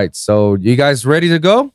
All right. So you guys ready to go?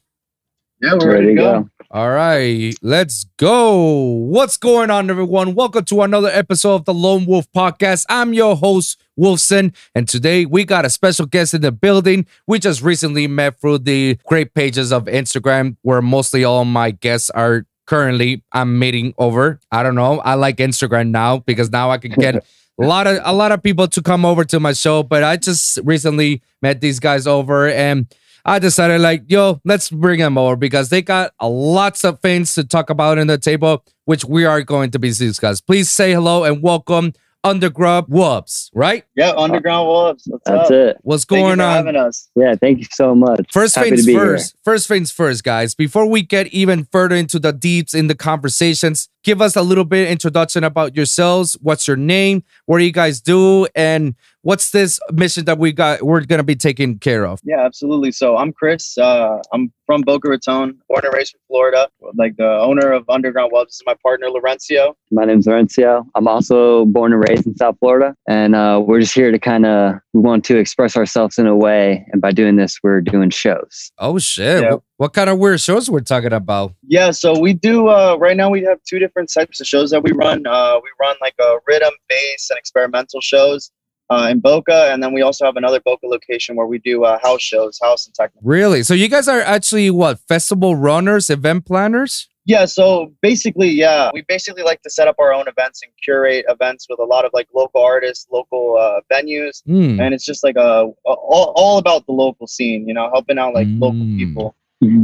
Yeah, we're ready, to go. All right, let's go. What's going on, everyone? Welcome to another episode of the Lone Wolv Podcast. I'm your host, Wolvsun, and today we got a special guest in the building. We just recently met through the great pages of Instagram, where mostly all my guests are currently I'm meeting over. I don't know. I like Instagram now because now I can get a lot of a lot of people to come over to my show. But I just recently met these guys over and I decided like, yo, let's bring them over because they got a lots of things to talk about in the table, which we are going to be discussed. Please say hello and welcome Underground Wubz, right? Yeah, Underground Wubz. What's That's up? it. What's Thank you going for on? having us. Yeah, thank you so much. First Happy things to be first. First things first, guys. Before we get even further into the deeps in the conversations, give us a little bit introduction about yourselves. What's your name? What do you guys do? And what's this mission that we got? We're gonna be taking care of. Yeah, absolutely. So I'm Chris. Uh, I'm from Boca Raton, born and raised from Florida. Like the owner of Underground Wubz is my partner Lorenzo. My name's Lorenzo. I'm also born and raised in South Florida, and uh, we're just here to kind of we want to express ourselves in a way, and by doing this, we're doing shows. Oh shit! Yeah. What, kind of weird shows we're talking about? Yeah, so we do. Uh, right now, we have two different types of shows that we run. Uh, we run like a rhythm, bass, and experimental shows uh, in Boca, and then we also have another Boca location where we do uh, house shows, house and techno. Really? So you guys are actually what festival runners, event planners? Yeah, so basically, yeah, we basically like to set up our own events and curate events with a lot of like local artists, local uh, venues, Hmm. and it's just like a, all, all about the local scene, you know, helping out like local Mm. people.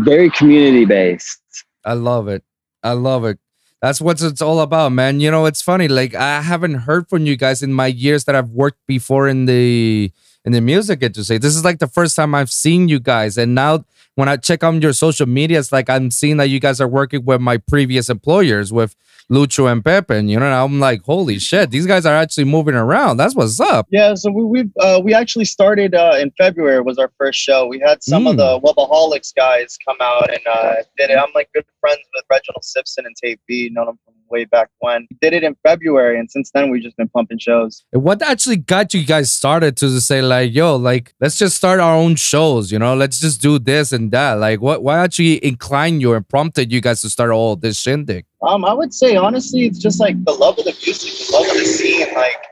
Very community based. I love it. I love it. That's what it's all about, man. You know, it's funny. Like I haven't heard from you guys in my years that I've worked before in the in the music industry. This is like the first time I've seen you guys, and now when I check on your social media, it's like I'm seeing that you guys are working with my previous employers, with Lucho and Pepe. And, you know, and I'm like, holy shit, these guys are actually moving around. That's what's up. Yeah, so we we uh, we actually started uh, in February was our first show. We had some of Mm. the Webaholics guys come out and uh, did it. I'm like good friends with Reginald Simpson and Tate B, known them from way back when. We did it in February, and since then we've just been pumping shows. And What actually got you guys started to say like, yo, like let's just start our own shows, you know? Let's just do this and that. Like, what? Why actually inclined you and prompted you guys to start all this shindig? Um, I would say honestly, it's just like the love of the music, the love of the scene. Like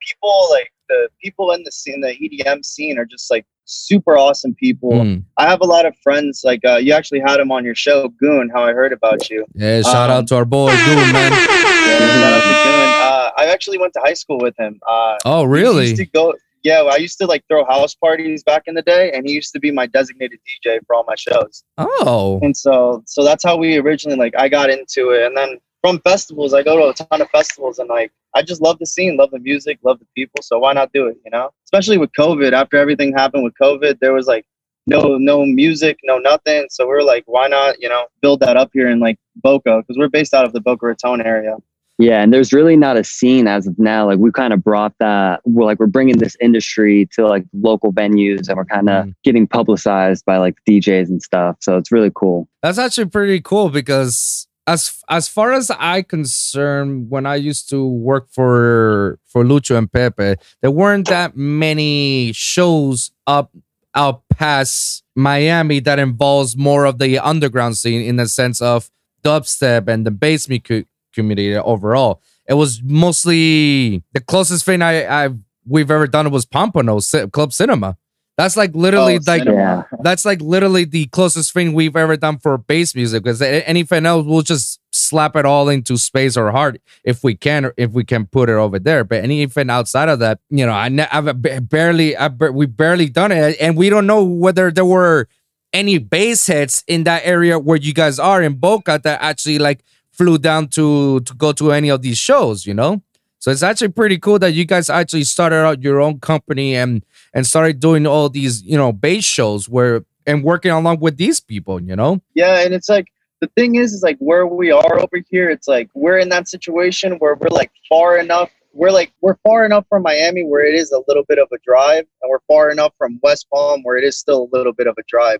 people, like the people in the scene, the EDM scene, are just like super awesome people. Mm. I have a lot of friends. Like uh, you actually had him on your show, Goon. How I heard about you. Yeah, shout Um, out to our boy Goon, man. Shout out to Goon. Uh, I actually went to high school with him. Uh, Oh, really? used to go. Yeah, I used to like throw house parties back in the day, and he used to be my designated DJ for all my shows. Oh, And so, so that's how we originally like I got into it, and then from festivals, I go to a ton of festivals, and like I just love the scene, love the music, love the people. So why not do it? You know, especially with COVID. After everything happened with COVID, there was like no no music, no nothing. So we are like, why not? You know, build that up here in like Boca because we're based out of the Boca Raton area. Yeah, and there's really not a scene as of now. Like we kind of brought that. We're like we're bringing this industry to like local venues, and we're kind of Mm. getting publicized by like DJs and stuff. So it's really cool. that's actually pretty cool because as as far as I concern, when I used to work for for Lucho and Pepe, there weren't that many shows up out past Miami that involves more of the underground scene in the sense of dubstep and the bass music co- community overall. It was mostly the closest thing I I've we've ever done was Pompano Club Cinema. That's like literally Oh, like cinema. that's like literally the closest thing we've ever done for bass music because anything else we'll just slap it all into space or heart if we can if we can put it over there. But anything outside of that you know I ne- I've uh, barely I ba- we barely done it and we don't know whether there were any bass hits in that area where you guys are in Boca that actually like flew down to to go to any of these shows you know so it's actually pretty cool that you guys actually started out your own company and and started doing all these, you know, bass shows where and working along with these people, you know? Yeah, and it's like the thing is, is like where we are over here. It's like we're in that situation where we're like far enough. We're like we're far enough from Miami where it is a little bit of a drive, and we're far enough from West Palm where it is still a little bit of a drive.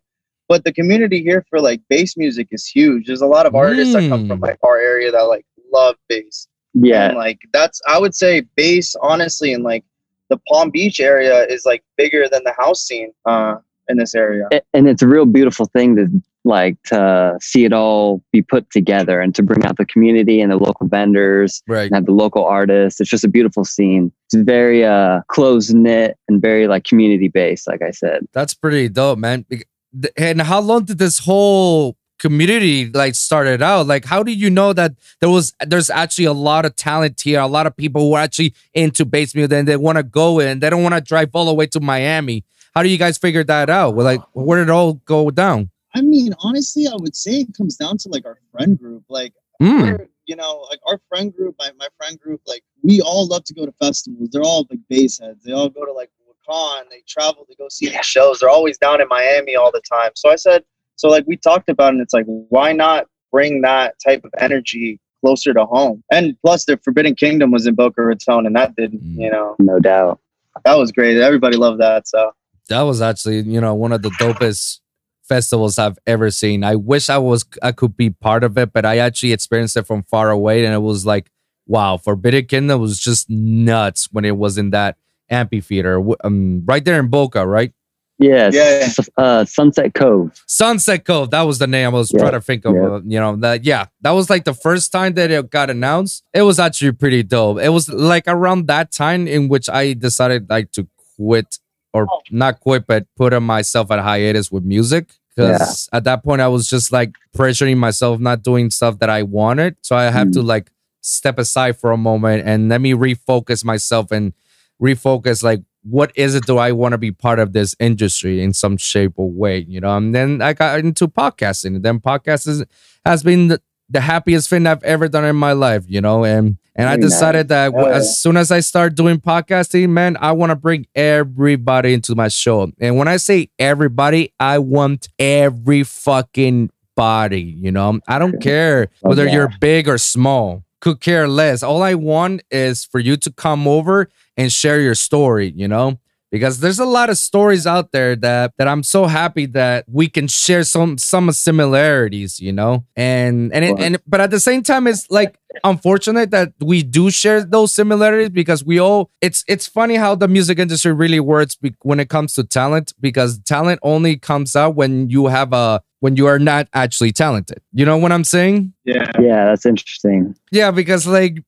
But the community here for like bass music is huge. There's a lot of artists that come from Mm. like our area that like love bass. Yeah, And like that's I would say bass honestly in like the Palm Beach area is like bigger than the house scene. Uh in this area. A- and it's a real beautiful thing to like to see it all be put together and to bring out the community and the local vendors Right. and have the local artists. It's just a beautiful scene. It's very uh close knit and very like community based, like I said. That's pretty dope, man. And how long did this whole community like started out? Like, how do you know that there was there's actually a lot of talent here, a lot of people who are actually into bass music and they want to go in, they don't want to drive all the way to Miami. How do you guys figure that out? Well, like, where did it all go down? I mean, honestly, I would say it comes down to like our friend group. Like, Mm. you know, like our friend group, my, my friend group, like we all love to go to festivals. They're all like bass heads. They all go to like Wakaan. They travel to go see these shows. They're always down in Miami all the time. So I said, so like we talked about, and it's like, why not bring that type of energy closer to home? And plus, the Forbidden Kingdom was in Boca Raton, and that did, Mm. you know, No doubt. that was great. Everybody loved that. So That was actually, you know, one of the dopest festivals I've ever seen. I wish I was I could be part of it, but I actually experienced it from far away and it was like, wow, Forbidden Kingdom was just nuts when it was in that amphitheater. Um, right there in Boca, right? Yes. Yeah. S- Uh, Sunset Cove. Sunset Cove. That was the name I was Yeah, trying to think of. yeah. uh, you know, that yeah, that was like the first time that it got announced. It was actually pretty dope. It was like around that time in which I decided like to quit or not quit, but put myself at hiatus with music. Because at that point I was just like pressuring myself, not doing stuff that I wanted. So I have Mm. to like step aside for a moment and let me refocus myself and refocus like what is it do I want to be part of this industry in some shape or way, you know? And then I got into podcasting. And then podcasting has been the, the happiest thing I've ever done in my life, you know? And and I Very decided that Oh, yeah. as soon as I start doing podcasting, man, I want to bring everybody into my show. And when I say everybody, I want every fucking body, you know? I don't care Oh, whether yeah. you're big or small. Could care less. All I want is for you to come over and share your story, you know? Because there's a lot of stories out there that that I'm so happy that we can share some some similarities, you know? And and it, and but at the same time it's like unfortunate that we do share those similarities because we all it's it's funny how the music industry really works be, when it comes to talent because talent only comes out when you have a when you are not actually talented. You know what I'm saying? yeah, Yeah, that's interesting. Yeah, because like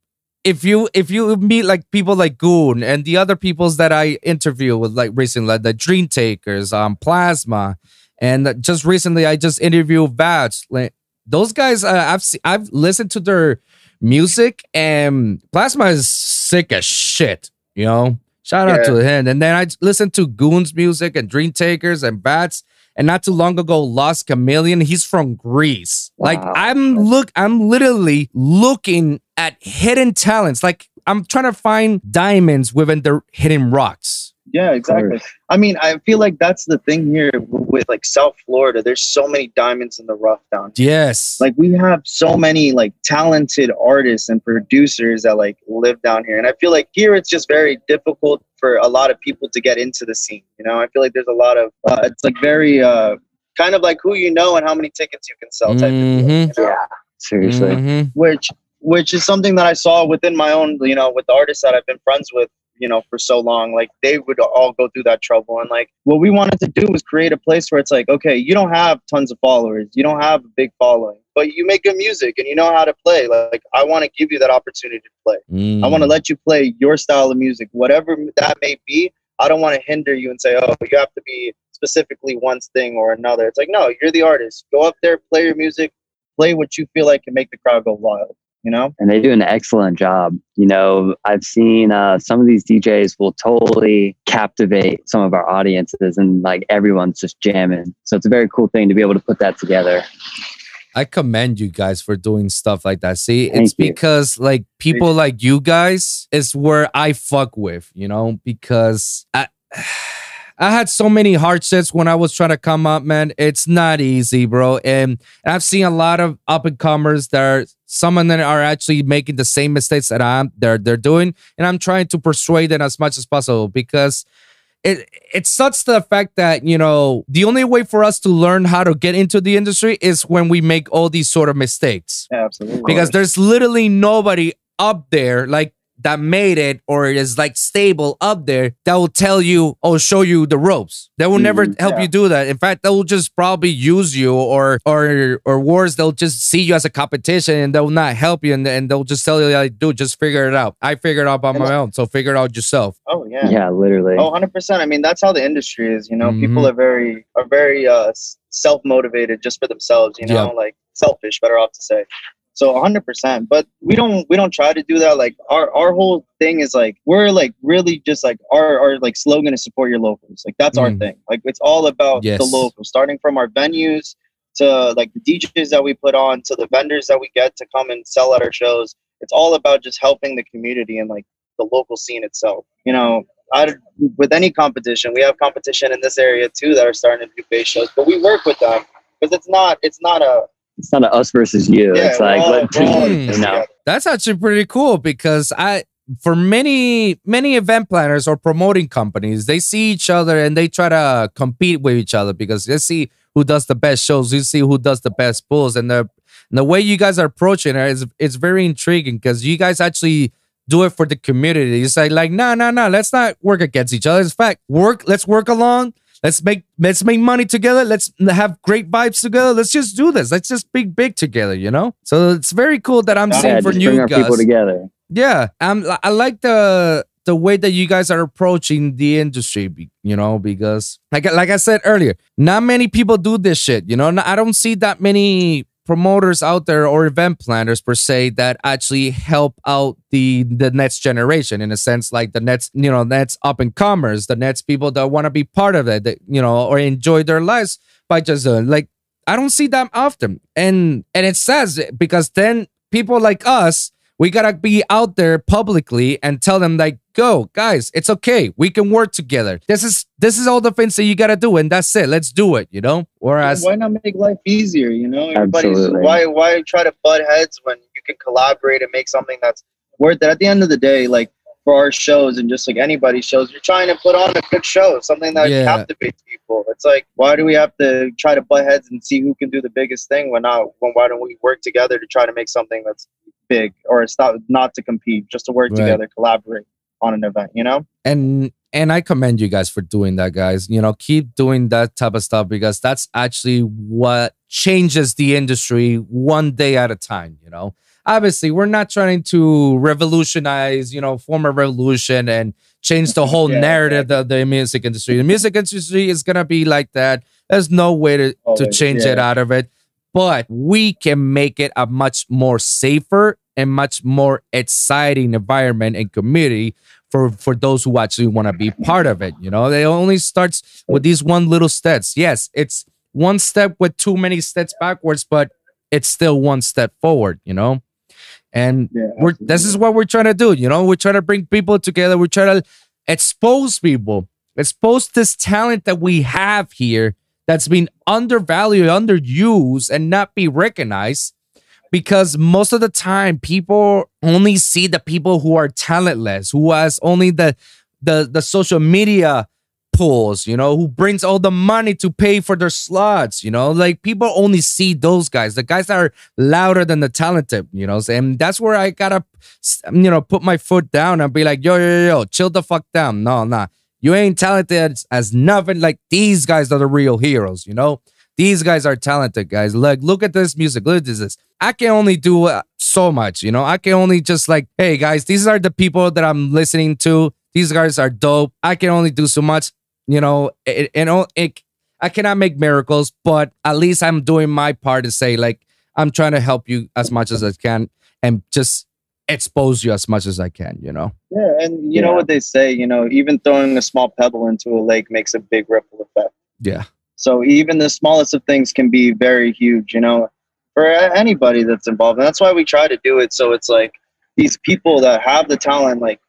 if you if you meet like people like Goon and the other peoples that I interview with like recently, like the Dream Takers, um, Plasma, and just recently I just interviewed Vats. Like those guys, uh, I've se- I've listened to their music and Plasma is sick as shit. You know, shout out Yeah. to him. And then I listened to Goon's music and Dream Takers and Bats. And not too long ago, Lost Chameleon. He's from Greece. Like I'm look, I'm literally looking at hidden talents. Like I'm trying to find diamonds within the hidden rocks. Yeah, exactly. I mean, I feel like that's the thing here with like South Florida. There's so many diamonds in the rough down here. Yes. like we have so many like talented artists and producers that like live down here and i feel like here it's just very difficult for a lot of people to get into the scene you know i feel like there's a lot of uh, it's like very uh kind of like who you know and how many tickets you can sell type of deal, Mhm. you know? Seriously. Mhm. which which is something that i saw within my own you know with the artists that i've been friends with you know for so long like they would all go through that trouble. And like what we wanted to do was create a place where it's like okay you don't have tons of followers you don't have a big following but you make good music and you know how to play. Like i want to give you that opportunity to play. Mm. i want to let you play your style of music whatever that may be. I don't want to hinder you and say oh you have to be specifically one thing or another. It's like no you're the artist. Go up there play your music play what you feel like can make the crowd go wild you know and they do an excellent job. You know, I've seen uh, some of these DJs will totally captivate some of our audiences, and like everyone's just jamming. So it's a very cool thing to be able to put that together. I commend you guys for doing stuff like that. See, Thank it's you. because like people like you guys is where I fuck with, you know, because I I had so many hardships when I was trying to come up, man. It's not easy, bro. And I've seen a lot of up and comers that are some of them are actually making the same mistakes that I'm they're they're doing. And I'm trying to persuade them as much as possible because it it sucks the fact that you know the only way for us to learn how to get into the industry is when we make all these sort of mistakes yeah, absolutely because there's literally nobody up there like that made it or is like stable up there that will tell you or show you the ropes. That will never Mhm, help yeah. you do that. In fact, they will just probably use you or or or worse, they'll just see you as a competition and they'll not help you and, and they'll just tell you like, dude, just figure it out. I figured it out by And my own, so figure it out yourself. Oh yeah. Yeah, literally. Oh, 100%. I mean, that's how the industry is, you know. Mhm. People are very are very uh self-motivated just for themselves, you know, Yeah. like selfish, better off to say. So 100%. But we don't we don't try to do that like our our whole thing is like we're like really just like our our like slogan is support your locals. Like that's our Mm. thing. Like it's all about Yes. the locals, starting from our venues to like the DJs that we put on to the vendors that we get to come and sell at our shows. It's all about just helping the community and like the local scene itself. You know, I, with any competition, we have competition in this area too that are starting to do bass shows, but we work with them because it's not it's not a It's not a us versus you. yeah. it's like all- let we're all in team, this you know. That's actually pretty cool because I for many many event planners or promoting companies, they see each other and they try to compete with each other because they see who does the best shows, you see who does the best pulls, and the and the way you guys are approaching it is it's very intriguing because you guys actually do it for the community. It's like like no no no, let's not work against each other. In fact, work let's work along. Let's make let's make money together. Let's have great vibes together. Let's just do this. Let's just be big together, you know. So it's very cool that I'm Yeah, seeing for just you bring our guys. people together. Yeah, um, I like the the way that you guys are approaching the industry. You know, because like like I said earlier, not many people do this shit. You know, I don't see that many promoters out there or event planners per se that actually help out the the next generation in a sense like the next you know next up and comers the next people that want to be part of it that you know or enjoy their lives by just uh, like I don't see that often. And and it says because then people like us, we gotta be out there publicly and tell them like, go, guys, it's okay. We can work together. This is this is all the things that you gotta do, and that's it. Let's do it, you know? Whereas why not make life easier? You know, everybody's Absolutely. why why try to butt heads when you can collaborate and make something that's worth it. At the end of the day, like for our shows and just like anybody's shows, you're trying to put on a good show, something that Yeah. captivates people. It's like why do we have to try to butt heads and see who can do the biggest thing when not when why don't we work together to try to make something that's big or it's not not to compete, just to work Right. together, collaborate on an event, you know? and and I commend you guys for doing that, guys. You know, keep doing that type of stuff because that's actually what changes the industry one day at a time. You know, obviously, we're not trying to revolutionize, you know, form a revolution and change the whole Yeah, narrative of the music industry. The music industry is gonna be like that. There's no way to, to Always, change it out of it. But we can make it a much more safer and much more exciting environment and community for for those who actually want to be part of it. You know, it only starts with these one little steps. Yes, it's one step with too many steps backwards, but it's still one step forward. You know, and Yeah. we're this is what we're trying to do. You know, we're trying to bring people together. We're trying to expose people, expose this talent that we have here that's been undervalued, underused, and not be recognized because most of the time people only see the people who are talentless who has only the the the social media pulls you know who brings all the money to pay for their slots you know like people only see those guys the guys that are louder than the talented you know and that's where i gotta you know put my foot down and be like yo yo yo, chill the fuck down. No nah you ain't talented as, as nothing like these guys are the real heroes you know? These guys are talented guys. Like look at this music. Look at this. I can only do uh, so much you know? I can only just like hey guys these are the people that i'm listening to. These guys are dope. I can only do so much you know? It, it, it, it i cannot make miracles but at least i'm doing my part to say like i'm trying to help you as much as i can and just expose you as much as i can you know Yeah, and you know what they say, you know, even throwing a small pebble into a lake makes a big ripple effect. yeah So even the smallest of things can be very huge, you know, for anybody that's involved. And that's why we try to do it. So it's like these people that have the talent, like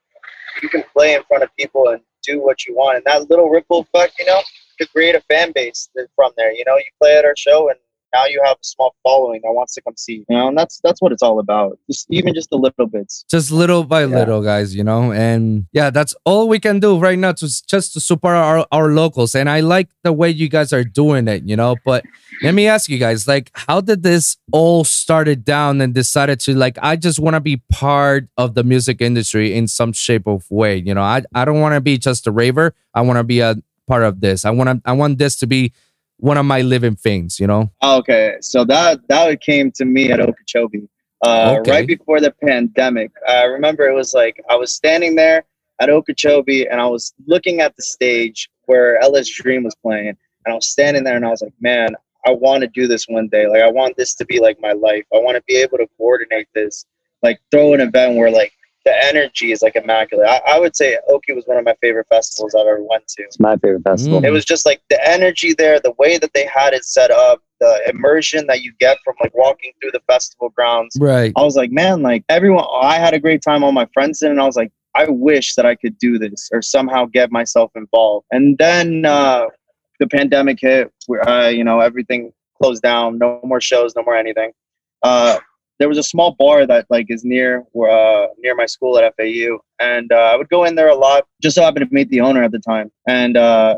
you can play in front of people and do what you want. And that little ripple effect, you know, could create a fan base from there. You know, you play at our show and now you have a small following that wants to come see. You know, and that's that's what it's all about. Just even just the little bits. just little by Yeah. little guys you know and yeah that's all we can do right now to just to support our, our locals and i like the way you guys are doing it you know but let me ask you guys like how did this all started down and decided to like i just want to be part of the music industry in some shape of way you know i, I don't want to be just a raver i want to be a part of this i want to i want this to be one of my living things you know Okay, so that that came to me at Okeechobee, uh, Okay. right before the pandemic. I remember it was like I was standing there at Okeechobee and I was looking at the stage where LSDREAM was playing, and I was standing there and I was like, man, I want to do this one day. Like I want this to be like my life. I want to be able to coordinate this, like throw an event where like the energy is like immaculate. I, I would say Okie was one of my favorite festivals I've ever went to. It's my favorite festival. Mm. It was just like the energy there, the way that they had it set up, the immersion that you get from like walking through the festival grounds. right I was like, man, like everyone, I had a great time. All my friends did, and I was like, I wish that I could do this or somehow get myself involved. And then uh, the pandemic hit, where uh, you know everything closed down, no more shows, no more anything. Uh, there was a small bar that like is near uh, near my school at FAU, and uh, I would go in there a lot. Just so happened to meet the owner at the time, and uh,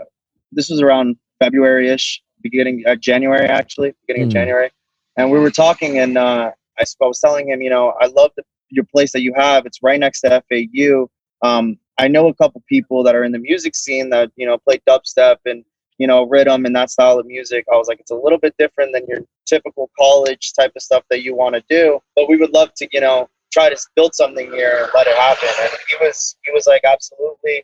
this was around February-ish, beginning uh, January actually, beginning Mm. of January, and we were talking, and uh, I, I was telling him, you know, I love the, your place that you have. It's right next to FAU. Um, I know a couple people that are in the music scene that you know play dubstep and you know rhythm and that style of music. I was like, it's a little bit different than your typical college type of stuff that you want to do, but we would love to, you know, try to build something here and let it happen. And he was he was like, absolutely.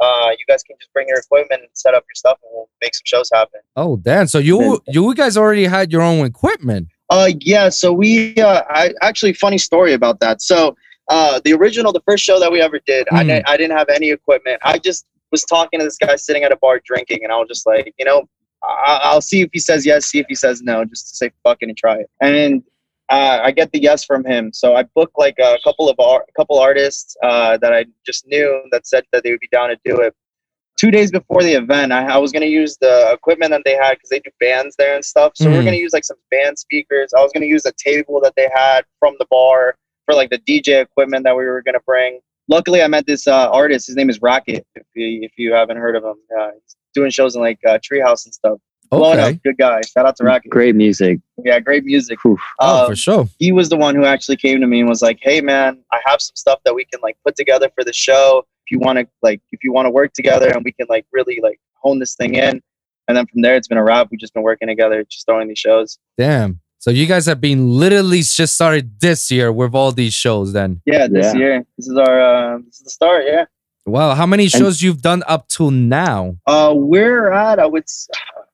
Uh, you guys can just bring your equipment and set up your stuff, and we'll make some shows happen. oh damn so you you guys already had your own equipment Uh, yeah. So we, uh, I actually, funny story about that. So, uh, the original, the first show that we ever did, I, Hmm. I didn't have any equipment. I just was talking to this guy sitting at a bar drinking, and I was just like, you know, I- I'll see if he says yes, see if he says no, just to say fuck it and try it. And uh, I get the yes from him. So I booked like a couple of ar- a couple artists uh, that I just knew that said that they would be down to do it. Two days before the event, I, I was gonna use the equipment that they had because they do bands there and stuff. So we we're Mm. gonna use like some band speakers. I was gonna use a table that they had from the bar for like the DJ equipment that we were gonna bring. Luckily, I met this uh, artist. His name is Rocket. If you, if you haven't heard of him, uh, he's doing shows in like uh, Treehouse and stuff. Blowing okay up, good guy. Shout out to Rocket. Great music. Yeah, great music. Whew. oh Um, for sure he was the one who actually came to me and was like, "Hey, man, I have some stuff that we can like put together for the show. If you want to like, if you want to work together and we can like really like hone this thing in." And then from there, it's been a wrap. We've just been working together, just throwing these shows. Damn. So you guys have been literally just started this year with all these shows then. Yeah, this Yeah. year, this is our uh, this is the start. Yeah. Wow, how many shows you've done up till now? Uh, we're at I would, s-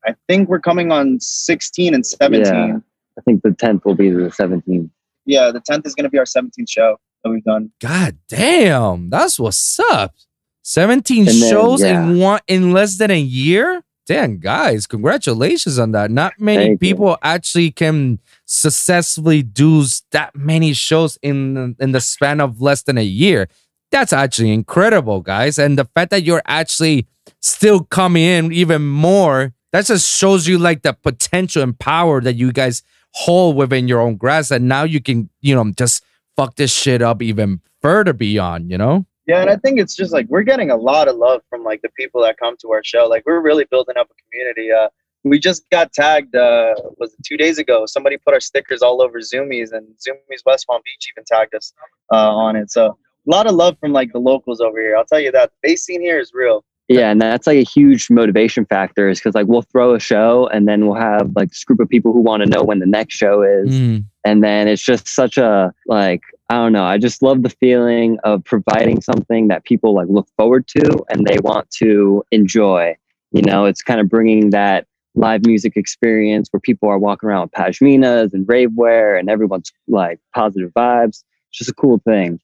I think we're coming on 16 and 17. Yeah. I think the 10th will be the 17th. Yeah, the 10th is gonna be our 17th show that we've done. God damn, that's what's up. 17 And then, shows yeah. in one in less than a year? Damn, guys, congratulations on that. Not many Thank you. people actually can successfully do that many shows in in the span of less than a year. That's actually incredible, guys. And the fact that you're actually still coming in even more, that just shows you like the potential and power that you guys hold within your own grasp. And now you can, you know, just fuck this shit up even further beyond, you know? Yeah, and I think it's just like we're getting a lot of love from like the people that come to our show. Like we're really building up a community. Uh, we just got tagged. Uh, was it two days ago? Somebody put our stickers all over Zoomies, and Zoomies West Palm Beach even tagged us uh, on it. So a lot of love from like the locals over here. I'll tell you that the bass scene here is real. Yeah, and that's like a huge motivation factor is because like we'll throw a show and then we'll have like this group of people who want to know when the next show is. Mm. and then it's just such a like i don't know i just love the feeling of providing something that people like look forward to and they want to enjoy you know it's kind of bringing that live music experience where people are walking around with pashminas and rave wear and everyone's like positive vibes it's just a cool thing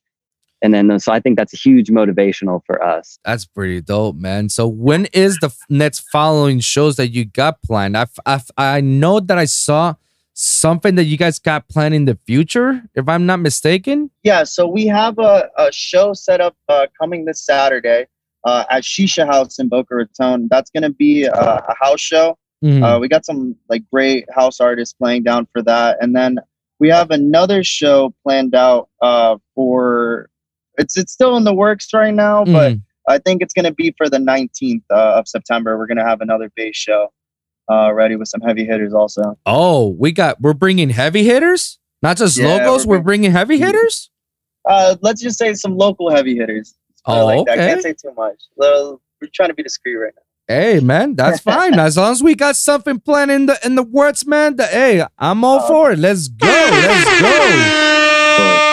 and then uh, so i think that's a huge motivational for us That's pretty dope, man. So when is the next following shows that you got planned? I I know that I saw something that you guys got planned in the future, if I'm not mistaken. Yeah, so we have a, a show set up uh, coming this Saturday uh, at Shisha House in Boca Raton. That's going to be uh, a house show. Mhm. Uh, we got some like great house artists playing down for that, and then we have another show planned out uh, for. It's it's still in the works right now, but Mhm. I think it's gonna be for the 19th uh, of September. We're gonna have another bass show uh, ready with some heavy hitters also. oh, we got we're bringing heavy hitters, not just Yeah, logos. we're We're bringing heavy hitters. Uh, let's just say some local heavy hitters. I Oh, like that. okay. Can't say too much. We're trying to be discreet right now. Hey man, that's fine. As long as we got something planned in the in the works, man. The, hey, I'm all Uh, for it. Let's go. Let's go.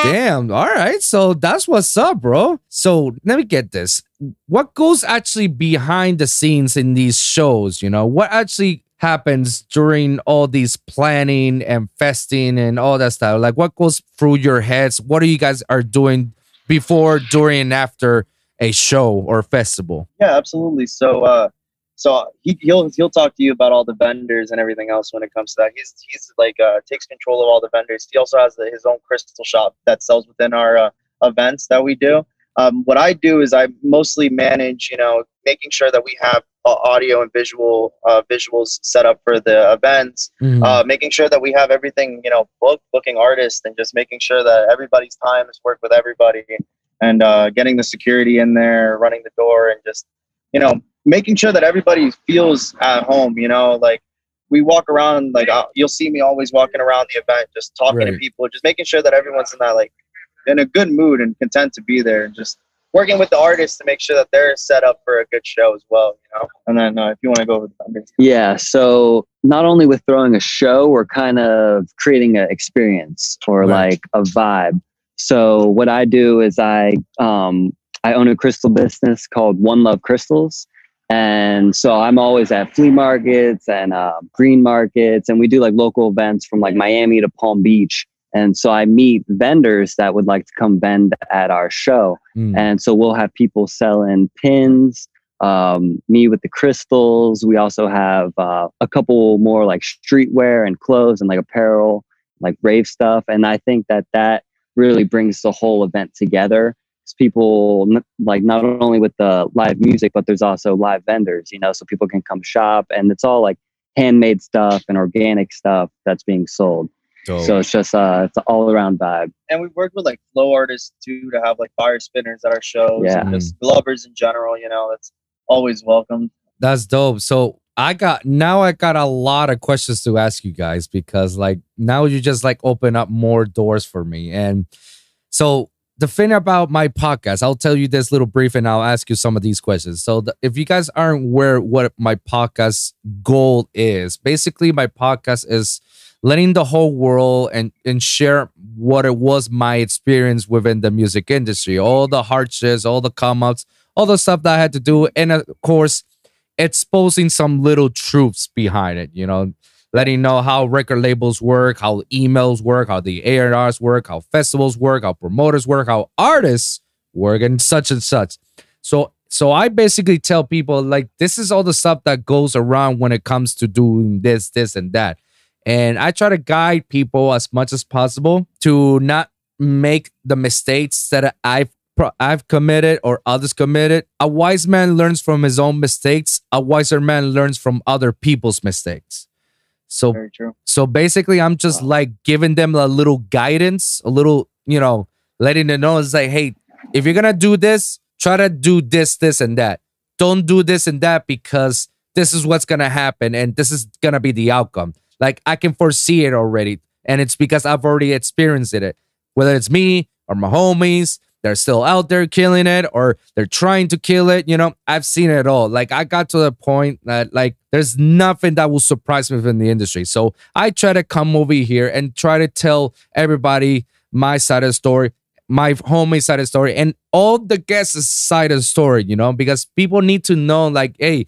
Damn. All right. So that's what's up, bro. So let me get this. What goes actually behind the scenes in these shows? You know, what actually happens during all these planning and festing and all that stuff? Like what goes through your heads? What are you guys are doing before, during, and after a show or festival? Yeah, absolutely. So, uh, so he, he'll he'll talk to you about all the vendors and everything else when it comes to that. He's he's like uh, takes control of all the vendors. He also has the, his own crystal shop that sells within our uh, events that we do. Um, what I do is I mostly manage, you know, making sure that we have uh, audio and visual uh, visuals set up for the events, Mhm. uh, making sure that we have everything, you know, book, booking artists, and just making sure that everybody's time is worked with everybody, and uh, getting the security in there, running the door, and just, you know, making sure that everybody feels at home. You know, like we walk around, like uh, you'll see me always walking around the event, just talking to people, just making sure that everyone's in that like in a good mood and content to be there, and just working with the artists to make sure that they're set up for a good show as well. You know, and then uh, if you want to go over the vendors. Yeah. So not only with throwing a show, we're kind of creating an experience or Right. like a vibe. So what I do is I um, I own a crystal business called One Love Crystals. And so I'm always at flea markets and uh, green markets, and we do like local events from like Miami to Palm Beach. And so I meet vendors that would like to come vend at our show. Mm. And so we'll have people selling pins, um, me with the crystals. We also have uh, a couple more like streetwear and clothes and like apparel, like rave stuff. And I think that that really brings the whole event together. 'Cause people n- like not only with the live music, but there's also live vendors, you know, so people can come shop and it's all like handmade stuff and organic stuff that's being sold. Dope. So it's just uh, it's an all around vibe. and we've worked with like flow artists too to have like fire spinners at our shows Yeah. and just glovers in general you know that's always welcome That's dope. So I got now I got a lot of questions to ask you guys because like now you just like open up more doors for me. And so the thing about my podcast, I'll tell you this little brief and I'll ask you some of these questions. So the, if you guys aren't aware what my podcast goal is, basically my podcast is letting the whole world and and share what it was my experience within the music industry, all the hardships, all the come ups, all the stuff that I had to do, and of course exposing some little truths behind it, you know, letting know how record labels work, how emails work, how the A&Rs work, how festivals work, how promoters work, how artists work, and such and such. So so I basically tell people like this is all the stuff that goes around when it comes to doing this, this, and that. And I try to guide people as much as possible to not make the mistakes that I've I've committed or others committed. A wise man learns from his own mistakes. A wiser man learns from other people's mistakes. So so basically, I'm just like giving them a little guidance, a little, you know, letting them know it's like, hey, if you're gonna do this, try to do this, this, and that. Don't do this and that because this is what's gonna happen and this is gonna be the outcome. Like I can foresee it already, and it's because I've already experienced it. Whether it's me or my homies, they're still out there killing it or they're trying to kill it. You know, I've seen it all. Like I got to the point that like there's nothing that will surprise me within the industry. So I try to come over here and try to tell everybody my side of the story, my homie side of the story, and all the guests' side of the story, you know, because people need to know, like, hey,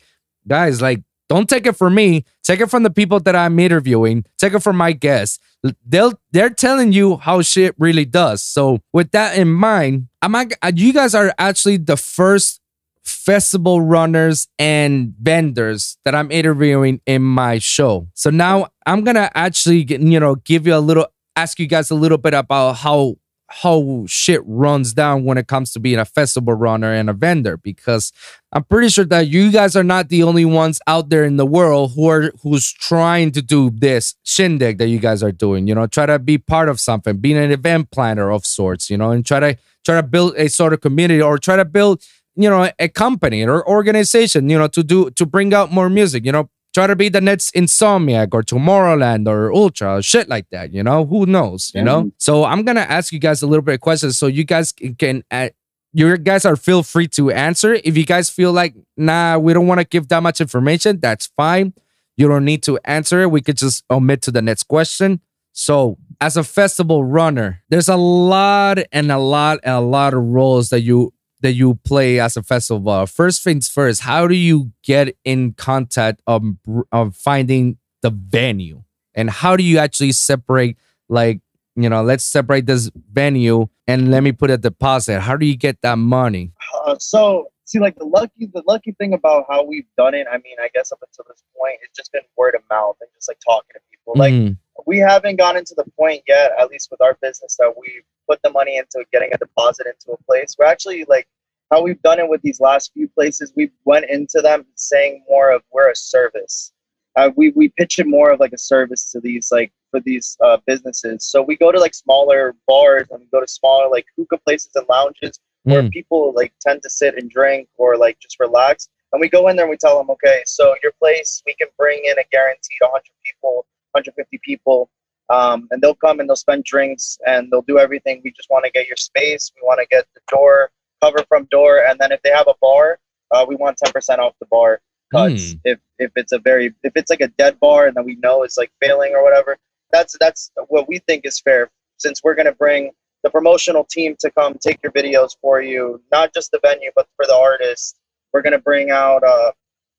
guys, like, don't take it from me. Take it from the people that I'm interviewing. Take it from my guests. They'll they're telling you how shit really does. So with that in mind, I'm not, uh, you guys are actually the first festival runners and vendors that I'm interviewing in my show. So now I'm gonna actually you know give you a little ask you guys a little bit about how how shit runs down when it comes to being a festival runner and a vendor because I'm pretty sure that you guys are not the only ones out there in the world who are who's trying to do this shindig that you guys are doing. You know, try to be part of something, being an event planner of sorts. You know, and try to try to build a sort of community or try to build you know a company or organization. You know, to do to bring out more music. You know, try to be the next Insomniac or Tomorrowland or Ultra, shit like that. You know, who knows? You know. So I'm gonna ask you guys a little bit of questions so you guys can. can uh, you guys are feel free to answer. If you guys feel like, nah, we don't want to give that much information, that's fine. You don't need to answer it. We could just omit to the next question. So, as a festival runner, there's a lot and a lot and a lot of roles that you that you play as a festival. First things first, how do you get in contact of, of finding the venue, and how do you actually separate like you know, let's separate this venue and let me put a deposit. How do you get that money? Uh, so see, like the lucky, the lucky thing about how we've done it. I mean, I guess up until this point, it's just been word of mouth and just like talking to people. Like Mhm. we haven't gotten to the point yet, at least with our business, that we put the money into getting a deposit into a place. We're actually like how we've done it with these last few places. We went into them saying more of we're a service. Uh, we we pitch it more of like a service to these like for these uh, businesses. So we go to like smaller bars and we go to smaller like hookah places and lounges where Mm. people like tend to sit and drink or like just relax. And we go in there and we tell them, okay, so your place, we can bring in a guaranteed 100 people, 150 people, um, and they'll come and they'll spend drinks and they'll do everything. We just want to get your space. We want to get the door cover from door, and then if they have a bar, uh, we want 10% off the bar cuts. Hmm. If if it's a very if it's like a dead bar and then we know it's like failing or whatever, that's that's what we think is fair. Since we're gonna bring the promotional team to come take your videos for you, not just the venue, but for the artist. We're gonna bring out uh,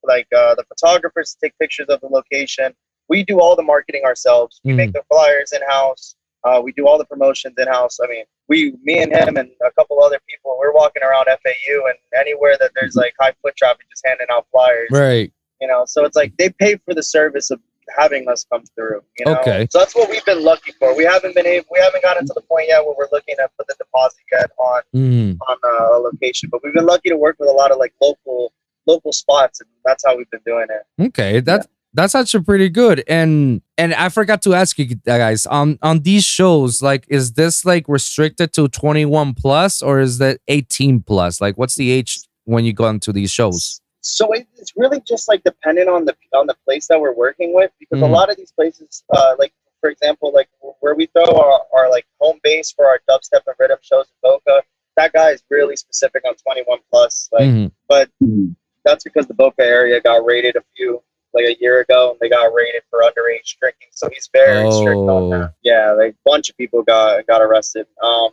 like uh, the photographers to take pictures of the location. We do all the marketing ourselves. We Mm. make the flyers in house. Uh, we do all the promotions in house. I mean, we, me and him and a couple other people, we're walking around FAU and anywhere that there's like high foot traffic, just handing out flyers Right. you know so it's like they pay for the service of having us come through you know Okay. so that's what we've been lucky for we haven't been able we haven't gotten to the point yet where we're looking to put the deposit yet on Mhm. on uh, a location but we've been lucky to work with a lot of like local local spots and that's how we've been doing it Okay, that's that's actually pretty good. And and I forgot to ask you guys on on these shows, like, is this like restricted to twenty one plus or is that eighteen plus? Like, what's the age when you go into these shows? so it, it's really just like dependent on the on the place that we're working with because a Mhm. lot of these places uh, like for example like where we throw our, our like home base for our dubstep and rhythm shows in boca that guy is really specific on 21 plus like Mhm. Mhm. that's because the Boca area got raided a few like a year ago and they got raided for underage drinking. So he's very strict on Oh. that. Yeah, like a bunch of people got got arrested. Um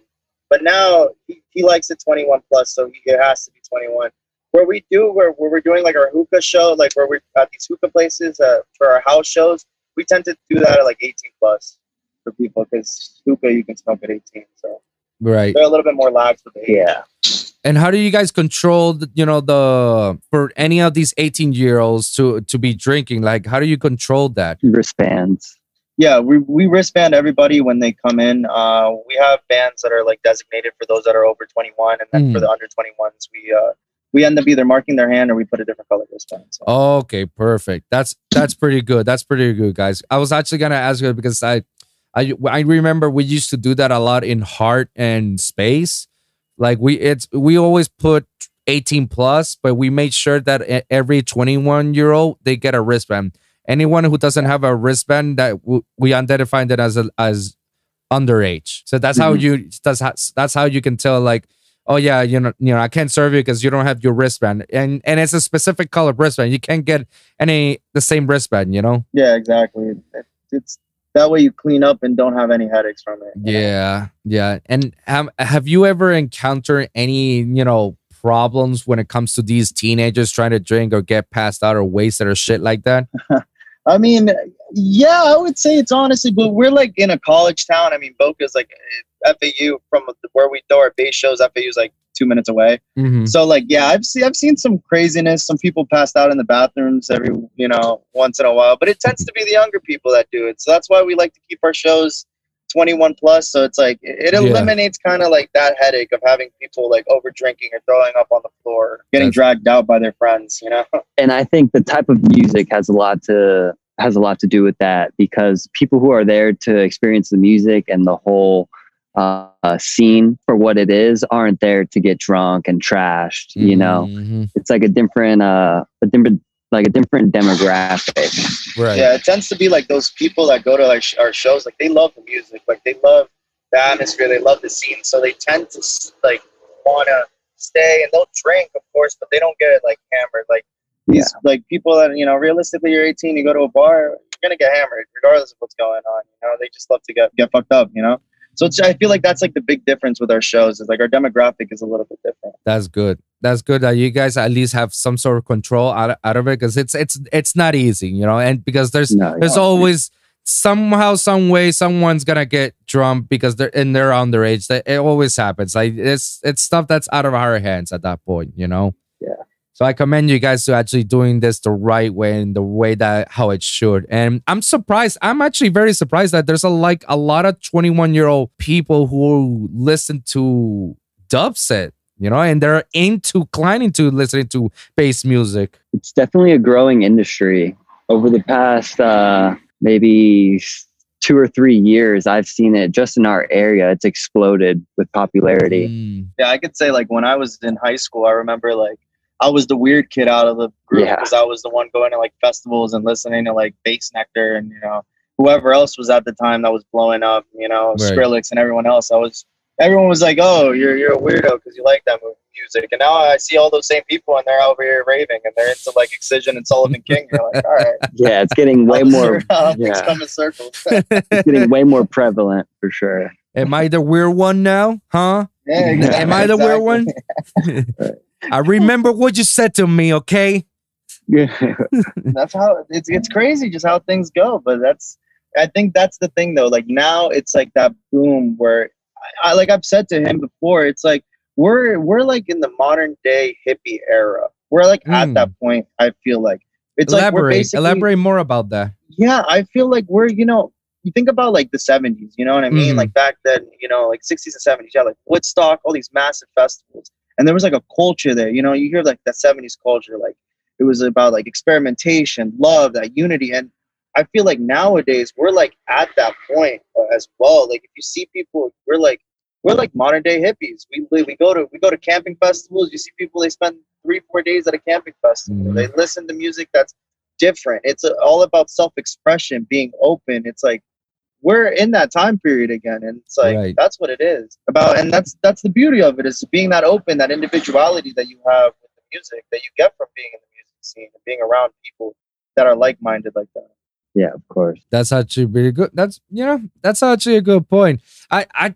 but now he, he likes it 21 plus, so he, it has to be 21. Where we do where, where we're doing like our hookah show, like where we're at these hookah places uh, for our house shows, we tend to do that at like 18 plus for people because hookah you can smoke at 18. So Right. they're a little bit more lax with the age. Yeah. And how do you guys control, the, you know, the for any of these eighteen year olds to to be drinking? Like, how do you control that? Wristbands. Yeah, we, we wristband everybody when they come in. Uh, we have bands that are like designated for those that are over 21, and then for Mm. the under 21s, we uh, we end up either marking their hand or we put a different color wristband. So. Okay, perfect. That's that's pretty good. That's pretty good, guys. I was actually gonna ask you because I, I, I remember we used to do that a lot in Heart and Space. Like we, it's we always put eighteen plus, but we made sure that every twenty one year old they get a wristband. Anyone who doesn't have a wristband, that w- we identify that as a, as underage. So that's how Mhm. you that's how, that's how you can tell like oh yeah, you know, you know, I can't serve you because you don't have your wristband, and and it's a specific color wristband. You can't get any the same wristband, you know. Yeah, exactly. It's that way you clean up and don't have any headaches from it. you know? Yeah, yeah. And have have you ever encountered any you know problems when it comes to these teenagers trying to drink or get passed out or wasted or shit like that? I mean, yeah, I would say it's honestly, but we're like in a college town. I mean, Boca's like FAU from where we throw our bass shows. FAU's like two minutes away. Mhm. So like yeah, I've seen I've seen some craziness. Some people passed out in the bathrooms every you know once in a while, but it tends to be the younger people that do it. So that's why we like to keep our shows 21 plus, so it's like it Yeah. eliminates kind of like that headache of having people like over drinking or throwing up on the floor, getting That's- dragged out by their friends. You know, and I think the type of music has a lot to has a lot to do with that because people who are there to experience the music and the whole uh, scene for what it is aren't there to get drunk and trashed. You know, Mhm. it's like a different uh, a different like a different demographic. right? yeah, it tends to be like those people that go to like sh- our shows, like they love the music, like they love the atmosphere, they love the scene, so they tend to like want to stay and they'll drink, of course, but they don't get like hammered. Like these like people that you know, realistically, you're 18, you go to a bar, you're gonna get hammered regardless of what's going on. You know, they just love to get get fucked up. You know. So it's, I feel like that's like the big difference with our shows is like our demographic is a little bit different. That's good. That's good that you guys at least have some sort of control out, out of it because it's it's it's not easy, you know. And because there's No, there's always somehow, some way, someone's gonna get drunk because they're and they're underage. That it always happens. Like it's it's stuff that's out of our hands at that point, you know. Yeah. So I commend you guys to actually doing this the right way and the way that how it should. And I'm surprised. I'm actually very surprised that there's a like a lot of 21 year old people who listen to dubstep, you know, and they're into inclining to listening to bass music. it's definitely a growing industry over the past uh, maybe two or three years i've seen it just in our area it's exploded with popularity Mm, Yeah, I could say like when I was in high school, I remember like I was the weird kid out of the group Yeah. because I was the one going to like festivals and listening to like Bassnectar and you know whoever else was at the time that was blowing up, you know Right. Skrillex and everyone else. I was everyone was like, "Oh, you're you're a weirdo because you like that music," and now I see all those same people and they're over here raving and they're into like Excision and Sullivan King. You're like, all right, yeah it's getting way more all things yeah. come in circles. it's getting way more prevalent for sure Am I the weird one now? Huh? yeah, exactly, Am I the weird one? I remember what you said to me, okay? Yeah. that's how it's it's crazy just how things go but that's i think that's the thing though like now it's like that boom where I, I like i've said to him before it's like we're we're like in the modern day hippie era we're like Hmm. at that point i feel like it's like we're elaborate. basically elaborate more about that. yeah i feel like we're you know you think about like the 70s you know what i mean Mhm. like back then you know like 60s and 70s yeah like woodstock all these massive festivals and there was like a culture there you know you hear like that 70s culture like it was about like experimentation love that unity and i feel like nowadays we're like at that point uh, as well like if you see people we're like we're like modern day hippies. We, we go to we go to camping festivals you see people they spend three four days at a camping festival. Mhm. they listen to music that's different. It's uh all about self-expression being open. It's like we're in that time period again and it's like Right. that's what it is about and that's that's the beauty of it is being that open that individuality that you have with the music that you get from being in the music scene and being around people that are like-minded like that yeah of course That's actually really good. That's you know, that's actually a good point. I I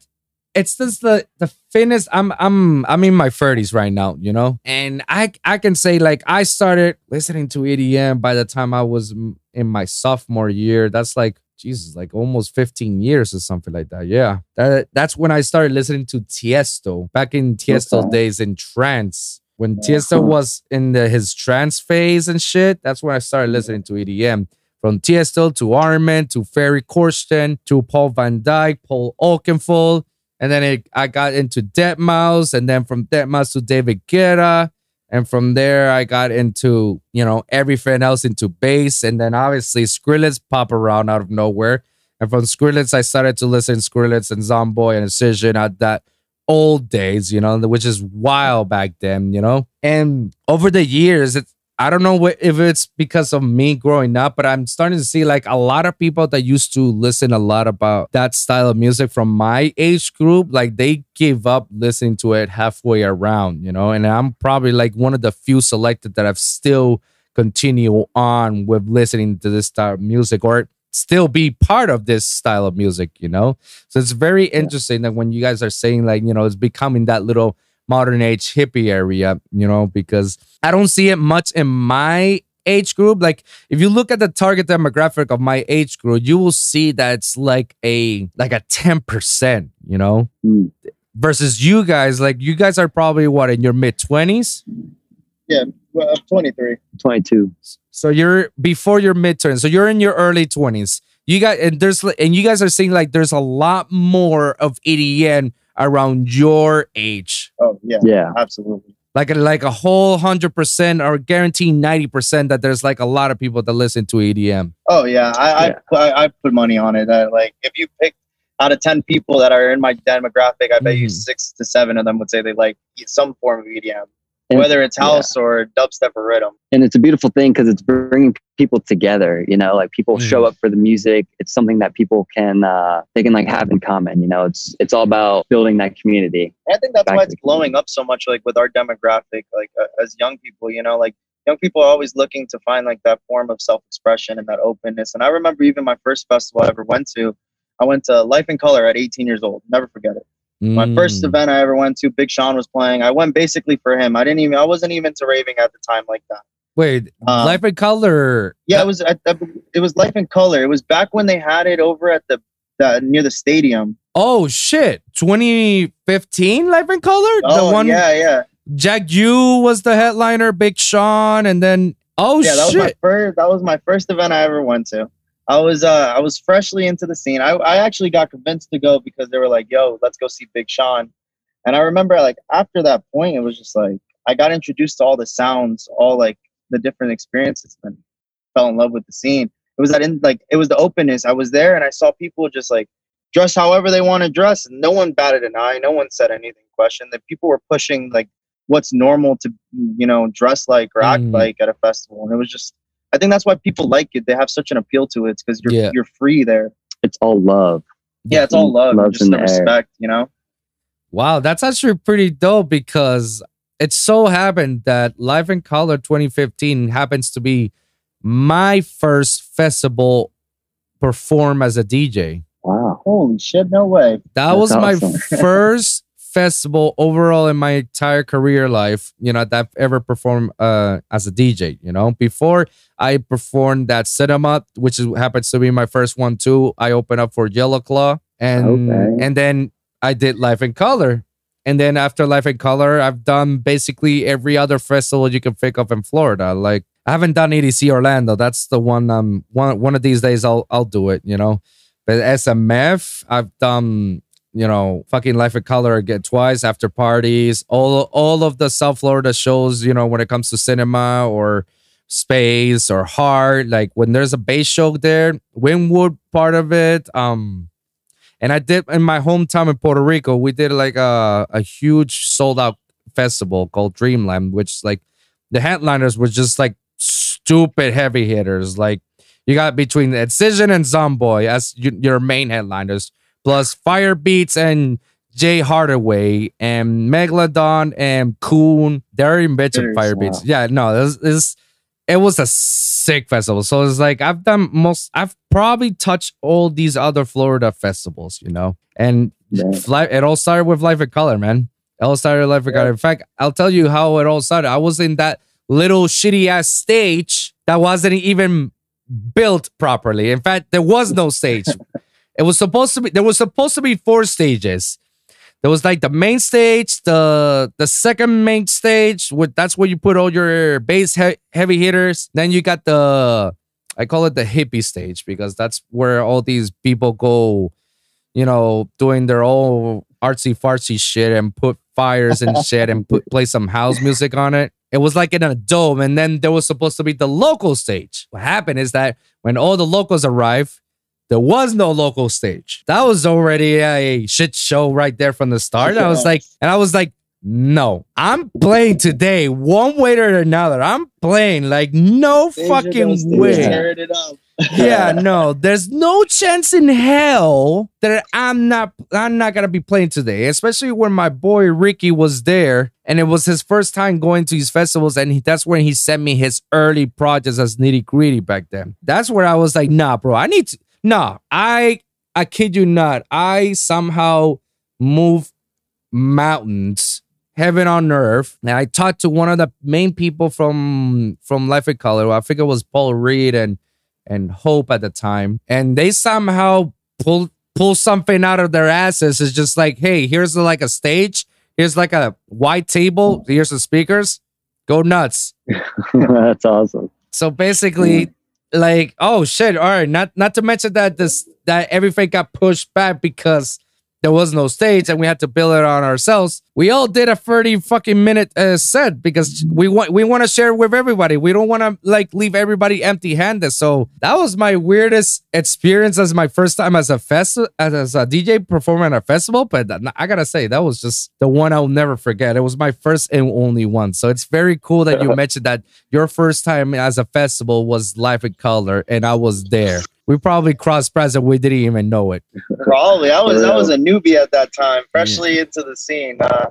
it's just the the fitness. I'm I'm I'm in my 30s right now, you know, and I I can say like I started listening to EDM by the time I was in my sophomore year. That's like Jesus, like almost 15 years or something like that. Yeah, that that's when I started listening to Tiesto back in Tiesto Okay. days in trance. When Yeah. Tiesto was in the, his trance phase and shit, that's when I started listening to EDM from Tiesto to Armin to Ferry Corsten to Paul van Dyk, Paul Oakenfold. And then it, I got into Deadmau5, and then from Deadmau5 to David Guetta. And from there, I got into, you know, everything else into bass. And then obviously Skrillex pop around out of nowhere. And from Skrillex, I started to listen Skrillex and Zomboy and Excision at that old days, you know, which is wild back then, you know. And over the years, it's I don't know what, if it's because of me growing up, but I'm starting to see like a lot of people that used to listen a lot about that style of music from my age group, like they gave up listening to it halfway around, you know. And I'm probably like one of the few selected that have still continue on with listening to this style of music or still be part of this style of music, you know. So it's very interesting that when you guys are saying like, you know, it's becoming that little modern age hippie area, you know, because I don't see it much in my age group. Like if you look at the target demographic of my age group, you will see that it's like a like a 10%, you know, Mm. versus you guys, like you guys are probably what in your mid 20s. well, i'm 23 22 So you're before your midterm. So you're in your early 20s. you guys and there's and you guys are seeing like there's a lot more of EDM around your age. Oh yeah, Yeah. absolutely. Like a, like a whole hundred percent or guaranteed ninety percent that there's like a lot of people that listen to EDM. Oh yeah, I Yeah. I, I, I put money on it. That like if you pick out of ten people that are in my demographic, I bet you Mhm. six to seven of them would say they like some form of EDM, And- whether it's yeah. house or dubstep or rhythm. and it's a beautiful thing because it's bringing people together you know like people show Mhm. up for the music it's something that people can uh they can like have in common you know it's it's all about building that community And I think that's why it's the blowing up so much, like with our demographic, like uh, as young people. You know, like young people are always looking to find like that form of self-expression and that openness. And I remember even my first festival I ever went to, I went to Life in Color at 18 years old. Never forget it. My first Mm. event I ever went to, Big Sean was playing. I went basically for him. I didn't even, I wasn't even to raving at the time like that. Wait, Um, Life in Color. Yeah, it was. I, I, it was Life in Color. It was back when they had it over at the, the near the stadium. Oh shit! 2015 Life in Color. Oh the one yeah, yeah, Jack U was the headliner, Big Sean, and then oh yeah. That was my shit! first. That was my first event I ever went to. I was uh I was freshly into the scene. I I actually got convinced to go because they were like, "Yo, let's go see Big Sean." And I remember like after that point, it was just like I got introduced to all the sounds, all like the different experiences, and fell in love with the scene. It was that in like it was the openness. I was there and I saw people just like dress however they want to dress, and no one batted an eye. No one said anything. Questioned that people were pushing like what's normal to you know dress like or act Mhm. like at a festival, and it was just. I think that's why people like it. They have such an appeal to it because you're Yeah. you're free there. it's all love Yeah, it's all love, and Love's just the the air. respect. You know. Wow, that's actually pretty dope because it so happened that Life in Color 2015 happens to be my first festival perform as a DJ. wow Holy shit! No way. That That's was my awesome. first festival overall in my entire career life, you know, that I've ever performed uh, as a DJ, you know. Before I performed that cinema, which is, happens to be my first one too. I opened up for Yellow Claw and Okay. and then I did Life in Color. And then after Life in Color, I've done basically every other festival you can think of in Florida. Like I haven't done EDC Orlando. That's the one um one one of these days I'll I'll do it, you know. But SMF, I've done, you know, fucking Life in Color again twice after parties, all all of the South Florida shows, you know, when it comes to cinema or space or heart. Like when there's a bass show there, Wynwood part of it. Um and I did in my hometown in Puerto Rico, we did like a, a huge sold out festival called Dreamland, which like the headliners were just like stupid heavy hitters. Like you got between the Excision and Zomboy as y- your main headliners, plus Firebeatz and Jay Hardway and Megalodon and Coon. They're in bitch and Fire. Beats. Yeah, no, this is it was a sick festival. So it's like I've done most I've probably touched all these other Florida festivals, you know. And Yeah. It all started with Life in Color, man. It all started with Life in Color. In fact, I'll tell you how it all started. I was in that little shitty ass stage that wasn't even built properly. In fact, there was no stage. it was supposed to be there was supposed to be four stages. There was like the main stage, the the second main stage, with that's where you put all your bass he- heavy hitters. Then you got the I call it the hippie stage because that's where all these people go, you know, doing their own artsy fartsy shit and put fires and shit and put play some house music on it. It was like in a dome, and then there was supposed to be the local stage. What happened is that when all the locals arrived, there was no local stage. That was already a shit show right there from the start. I was like, and I was like, no, I'm playing today one way or another. I'm playing like no fucking way. Tearing it up. Yeah, no, there's no chance in hell that I'm not I'm not gonna be playing today, especially when my boy Ricky was there and it was his first time going to these festivals, and he, that's when he sent me his early projects as nitty gritty back then. That's where I was like, nah, bro, I need to nah, I I kid you not, I somehow move mountains heaven on earth. And I talked to one of the main people from from Life in Color. I think it was Paul Reed and and Hope at the time, and they somehow pull pull something out of their asses. It's just like, hey, here's like a stage. Here's like a white table. Here's the speakers. Go nuts. that's awesome So basically, like oh shit all right. Not not to mention that this that everything got pushed back because there was no stage and we had to build it on ourselves. We all did a 30 fucking minute uh, set because we want we want to share with everybody. We don't want to like leave everybody empty handed so that was my weirdest experience as my first time as a fest as, as a dj performing at a festival. But i gotta say that was just the one i'll never forget. It was my first and only one. So it's very cool that you mentioned that your first time as a festival was Life in color and i was there we probably crossed paths and we didn't even know it. Probably. I was I was a newbie at that time, freshly into the scene. Uh,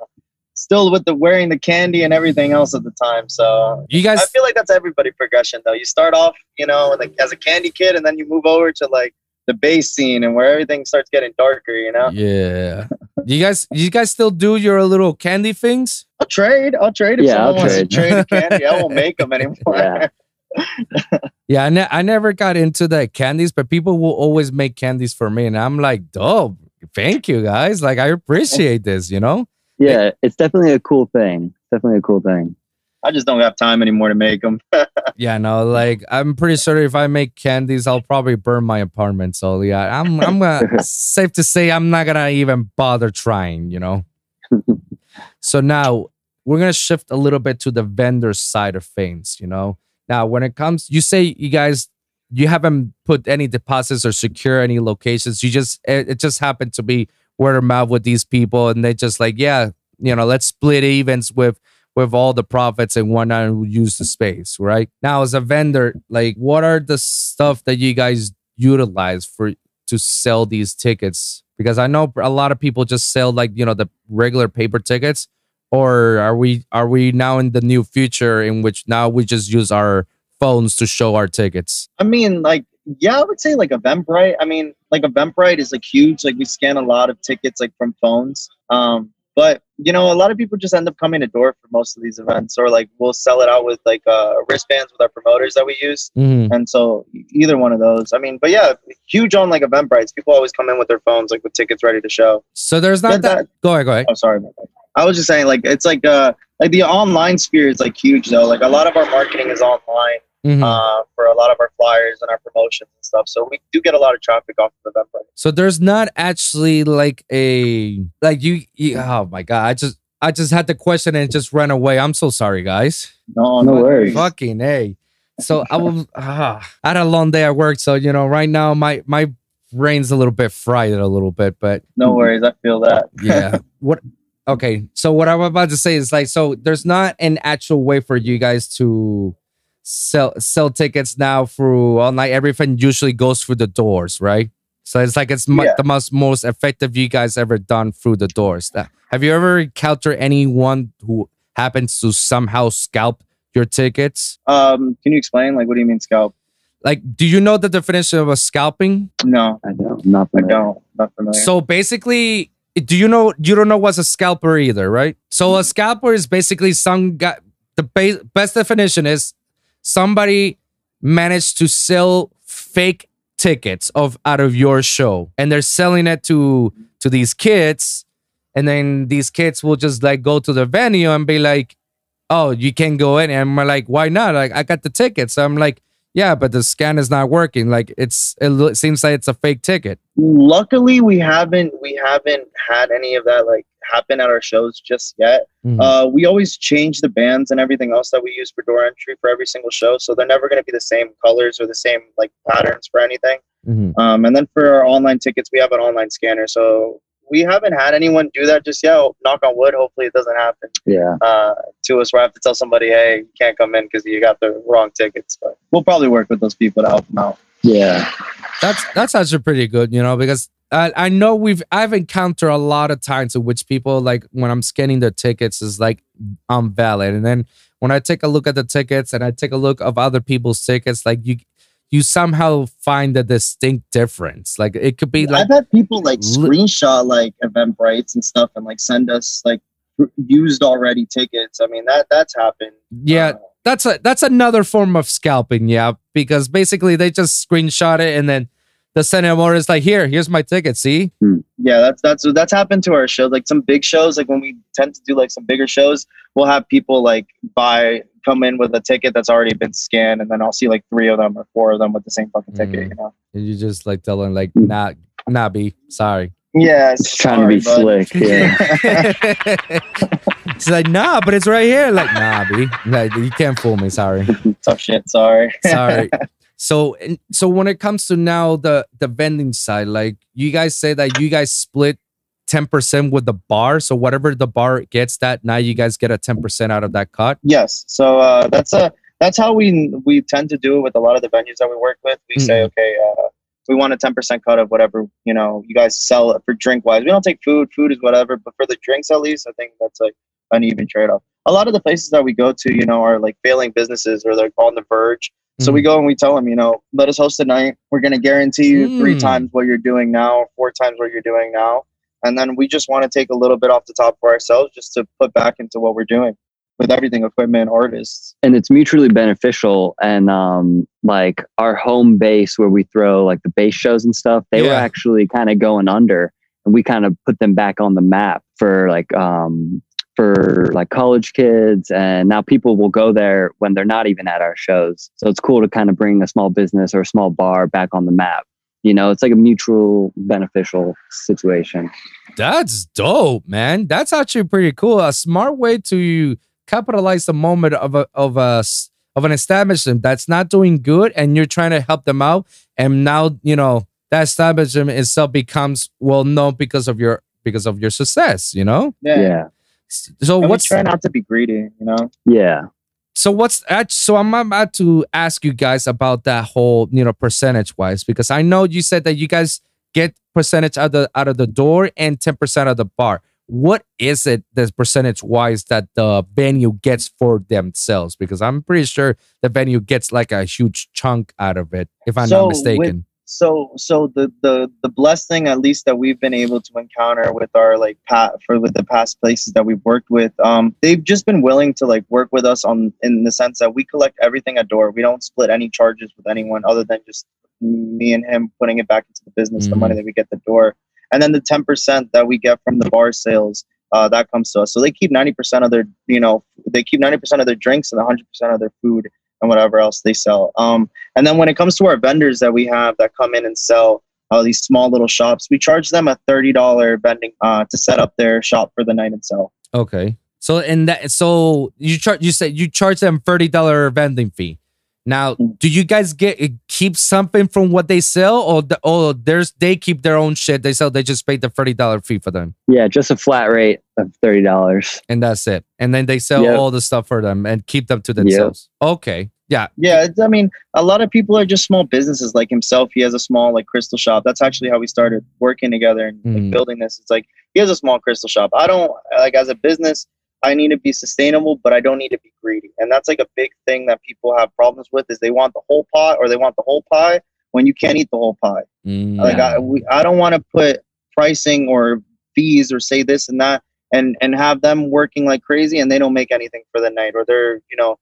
still with the wearing the candy and everything else at the time. So You guys I feel like that's everybody progression though. You start off, you know, like as a candy kid, and then you move over to like the bass scene and where everything starts getting darker. You know, Yeah. You guys you guys still do your little candy things? I'll trade. I'll trade if Yeah, I'll someone wants to trade. trade a candy. I won't make them anymore. Yeah. Yeah, I, ne- I never got into the candies, but people will always make candies for me. And I'm like, dope. Thank you guys. Like I appreciate this, you know? Yeah, it's definitely a cool thing. Definitely a cool thing. I just don't have time anymore to make them. Yeah, no, like I'm pretty sure if I make candies, I'll probably burn my apartment. So yeah, I'm I'm gonna safe to say I'm not gonna even bother trying, you know. so now we're gonna shift a little bit to the vendor side of things, you know. Now when it comes, you say you guys you haven't put any deposits or secure any locations. You just it, it just happened to be word of mouth with these people, and they just like, yeah, you know, let's split events with with all the profits and whatnot and use the space, right? Now, as a vendor, like what are the stuff that you guys utilize for to sell these tickets? Because I know a lot of people just sell like, you know, the regular paper tickets. Or are we are we now in the new future in which now we just use our phones to show our tickets? I mean, like, yeah, I would say like Eventbrite. I mean, like Eventbrite is like huge. Like we scan a lot of tickets like from phones. Um, but you know, a lot of people just end up coming to door for most of these events, or like we'll sell it out with like uh, wristbands with our promoters that we use. Mhm. And so either one of those. I mean, but yeah, huge on like Eventbrites. People always come in with their phones, like with tickets ready to show. So there's not that. that- Go ahead, go ahead. I'm oh, sorry about that. I was just saying, like it's like uh like the online sphere is like huge though. Like a lot of our marketing is online Mhm. uh, for a lot of our flyers and our promotions and stuff. So we do get a lot of traffic off of Eventbrite. So there's not actually like a like you, you. Oh my god! I just I just had the question and it just ran away. I'm so sorry, guys. No, No worries. Fucking hey. So I was ah, I had a long day at work, so you know right now my my brain's a little bit fried a little bit, but No worries. I feel that. yeah. what? Okay, so what I'm about to say is like, so there's not an actual way for you guys to sell sell tickets now through online. Everything usually goes through the doors, right? So it's like it's mu- Yeah. the most most effective you guys ever done through the doors. Have you ever encountered anyone who happens to somehow scalp your tickets? Um, can you explain? Like, what do you mean scalp? Like, do you know the definition of a scalping? No, I don't. Not I don't. Not familiar. So basically, do you know you don't know what's a scalper either, right? So a scalper is basically some guy. The best definition is somebody managed to sell fake tickets of out of your show, and they're selling it to to these kids, and then these kids will just like go to the venue and be like, "Oh, you can't go in," and we're like, "Why not?" Like, I got the tickets. I'm like. Yeah, but the scan is not working. Like it's, it lo- seems like it's a fake ticket. Luckily, we haven't we haven't had any of that like happen at our shows just yet. Mhm. Uh, we always change the bands and everything else that we use for door entry for every single show, so they're never going to be the same colors or the same like patterns for anything. Mhm. Um, and then for our online tickets, we have an online scanner, so we haven't had anyone do that just yet. Knock on wood. Hopefully, it doesn't happen Yeah. uh, to us where I have to tell somebody, "Hey, you can't come in because you got the wrong tickets." But we'll probably work with those people to help them out. Yeah. That's that's actually pretty good, you know, because I, I know we've I've encountered a lot of times in which people like when I'm scanning their tickets is like I'm valid, and then when I take a look at the tickets and I take a look of other people's tickets, like you you somehow find a distinct difference. Like it could be like I've had people like li- screenshot like Eventbrites and stuff and like send us like used already tickets. I mean that that's happened. yeah, Uh, that's a that's another form of scalping, yeah, because basically they just screenshot it and then the over is like here, here's my ticket. See, yeah, that's that's that's happened to our shows. Like some big shows, like when we tend to do like some bigger shows, we'll have people like buy come in with a ticket that's already been scanned, and then I'll see like three of them or four of them with the same fucking ticket. Mm. You know? And you just like tell them like, nah, nah, B, sorry. Yeah, Just trying to be bud. slick. Yeah. It's like, nah, but it's right here. Like, nah, B, like you can't fool me. Sorry. Tough shit. Sorry. sorry so so when it comes to now the the vending side like you guys say that you guys split 10% with the bar so whatever the bar gets that now you guys get a 10% out of that cut Yes. So uh, that's a that's how we we tend to do it with a lot of the venues that we work with. We say, Mhm. okay, uh, we want a ten percent cut of whatever you know you guys sell for drink wise. We don't take food. Food is whatever, but for the drinks at least, I think that's like an even trade off. A lot of the places that we go to, you know, are like failing businesses or they're on the verge. So we go and we tell them, you know, let us host a night. We're going to guarantee you three Mm. times what you're doing now, four times what you're doing now. And then we just want to take a little bit off the top for ourselves just to put back into what we're doing with everything equipment, artists. and it's mutually beneficial and um like our home base where we throw like the bass shows and stuff they were actually kind of going under and we kind of put them back on the map for like um for like college kids and now people will go there when they're not even at our shows. So it's cool to kind of bring a small business or a small bar back on the map you know it's like a mutual beneficial situation. That's dope man. That's actually pretty cool. A smart way to capitalize the moment of a of a s- of an establishment that's not doing good and you're trying to help them out. And now you know that establishment itself becomes well known because of your because of your success you know? Yeah. So And what's try not to be greedy, you know? yeah so what's that so i'm about to ask you guys about that whole you know percentage wise because i know you said that you guys get percentage out of the out of the door and 10% of the bar. What is it this percentage wise that the venue gets for themselves? Because i'm pretty sure the venue gets like a huge chunk out of it if i'm So not with- mistaken so so the the the blessed thing at least that we've been able to encounter with our like pat for with the past places that we've worked with um they've just been willing to like work with us on in the sense that we collect everything at door. We don't split any charges with anyone other than just me and him putting it back into the business the Mhm. money that we get the door. And then the 10% that we get from the bar sales uh, that comes to us. So they keep 90% of their you know they keep 90% of their drinks and 100% of their food and whatever else they sell. Um and then when it comes to our vendors that we have that come in and sell uh, these small little shops, we charge them a thirty dollar vending uh, to set up their shop for the night and sell. okay. So in that so you charge you said you charge them $30 vending fee now do you guys get keep something from what they sell or the, or there's they keep their own shit they sell they just pay the $30 fee for them yeah just a flat rate of $30 and that's it and then they sell Yep. all the stuff for them and keep them to themselves okay yeah Yeah, I mean, a lot of people are just small businesses. Like himself, he has a small like crystal shop. That's actually how we started working together and like, Mm. building this. It's like he has a small crystal shop. I don't like as a business. I need to be sustainable, but I don't need to be greedy. And that's like a big thing that people have problems with is they want the whole pot or they want the whole pie when you can't eat the whole pie. Mm, Like I, we, I don't want to put pricing or fees or say this and that and and have them working like crazy and they don't make anything for the night or they're you know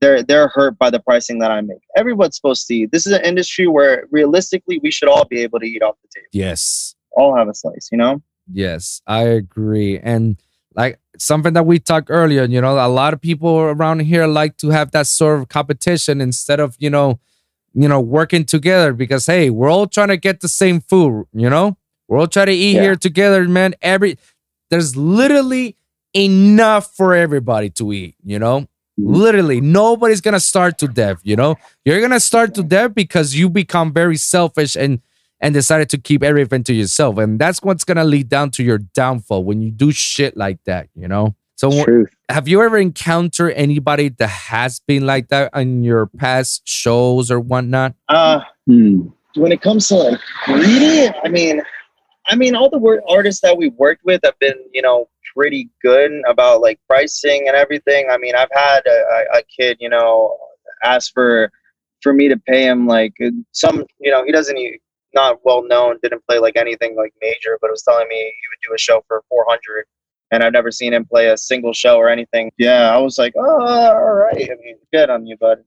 they're they're hurt by the pricing that I make. Everyone's supposed to eat. This is an industry where realistically we should all be able to eat off the table. yes All have a slice, you know. yes i agree and like something that we talked earlier you know a lot of people around here like to have that sort of competition instead of you know you know working together because hey we're all trying to get the same food you know? We're all trying to eat Yeah. here together man. Every there's literally enough for everybody to eat you know? Mm-hmm. Literally nobody's gonna start to death you know? You're gonna start to death because you become very selfish and and decided to keep everything to yourself and that's what's gonna lead down to your downfall when you do shit like that you know so truth have you ever encountered anybody that has been like that in your past shows or whatnot Uh Hmm. when it comes to like greedy, I mean, I mean, all the wor- artists that we've worked with have been, you know, pretty good about like pricing and everything. I mean, I've had a, a, a kid, you know, ask for for me to pay him like some, you know, he doesn't, not well known, didn't play like anything like major, but it was telling me he would do a show for four hundred. And I've never seen him play a single show or anything. Yeah, I was like, oh, all right. I mean, good on you, bud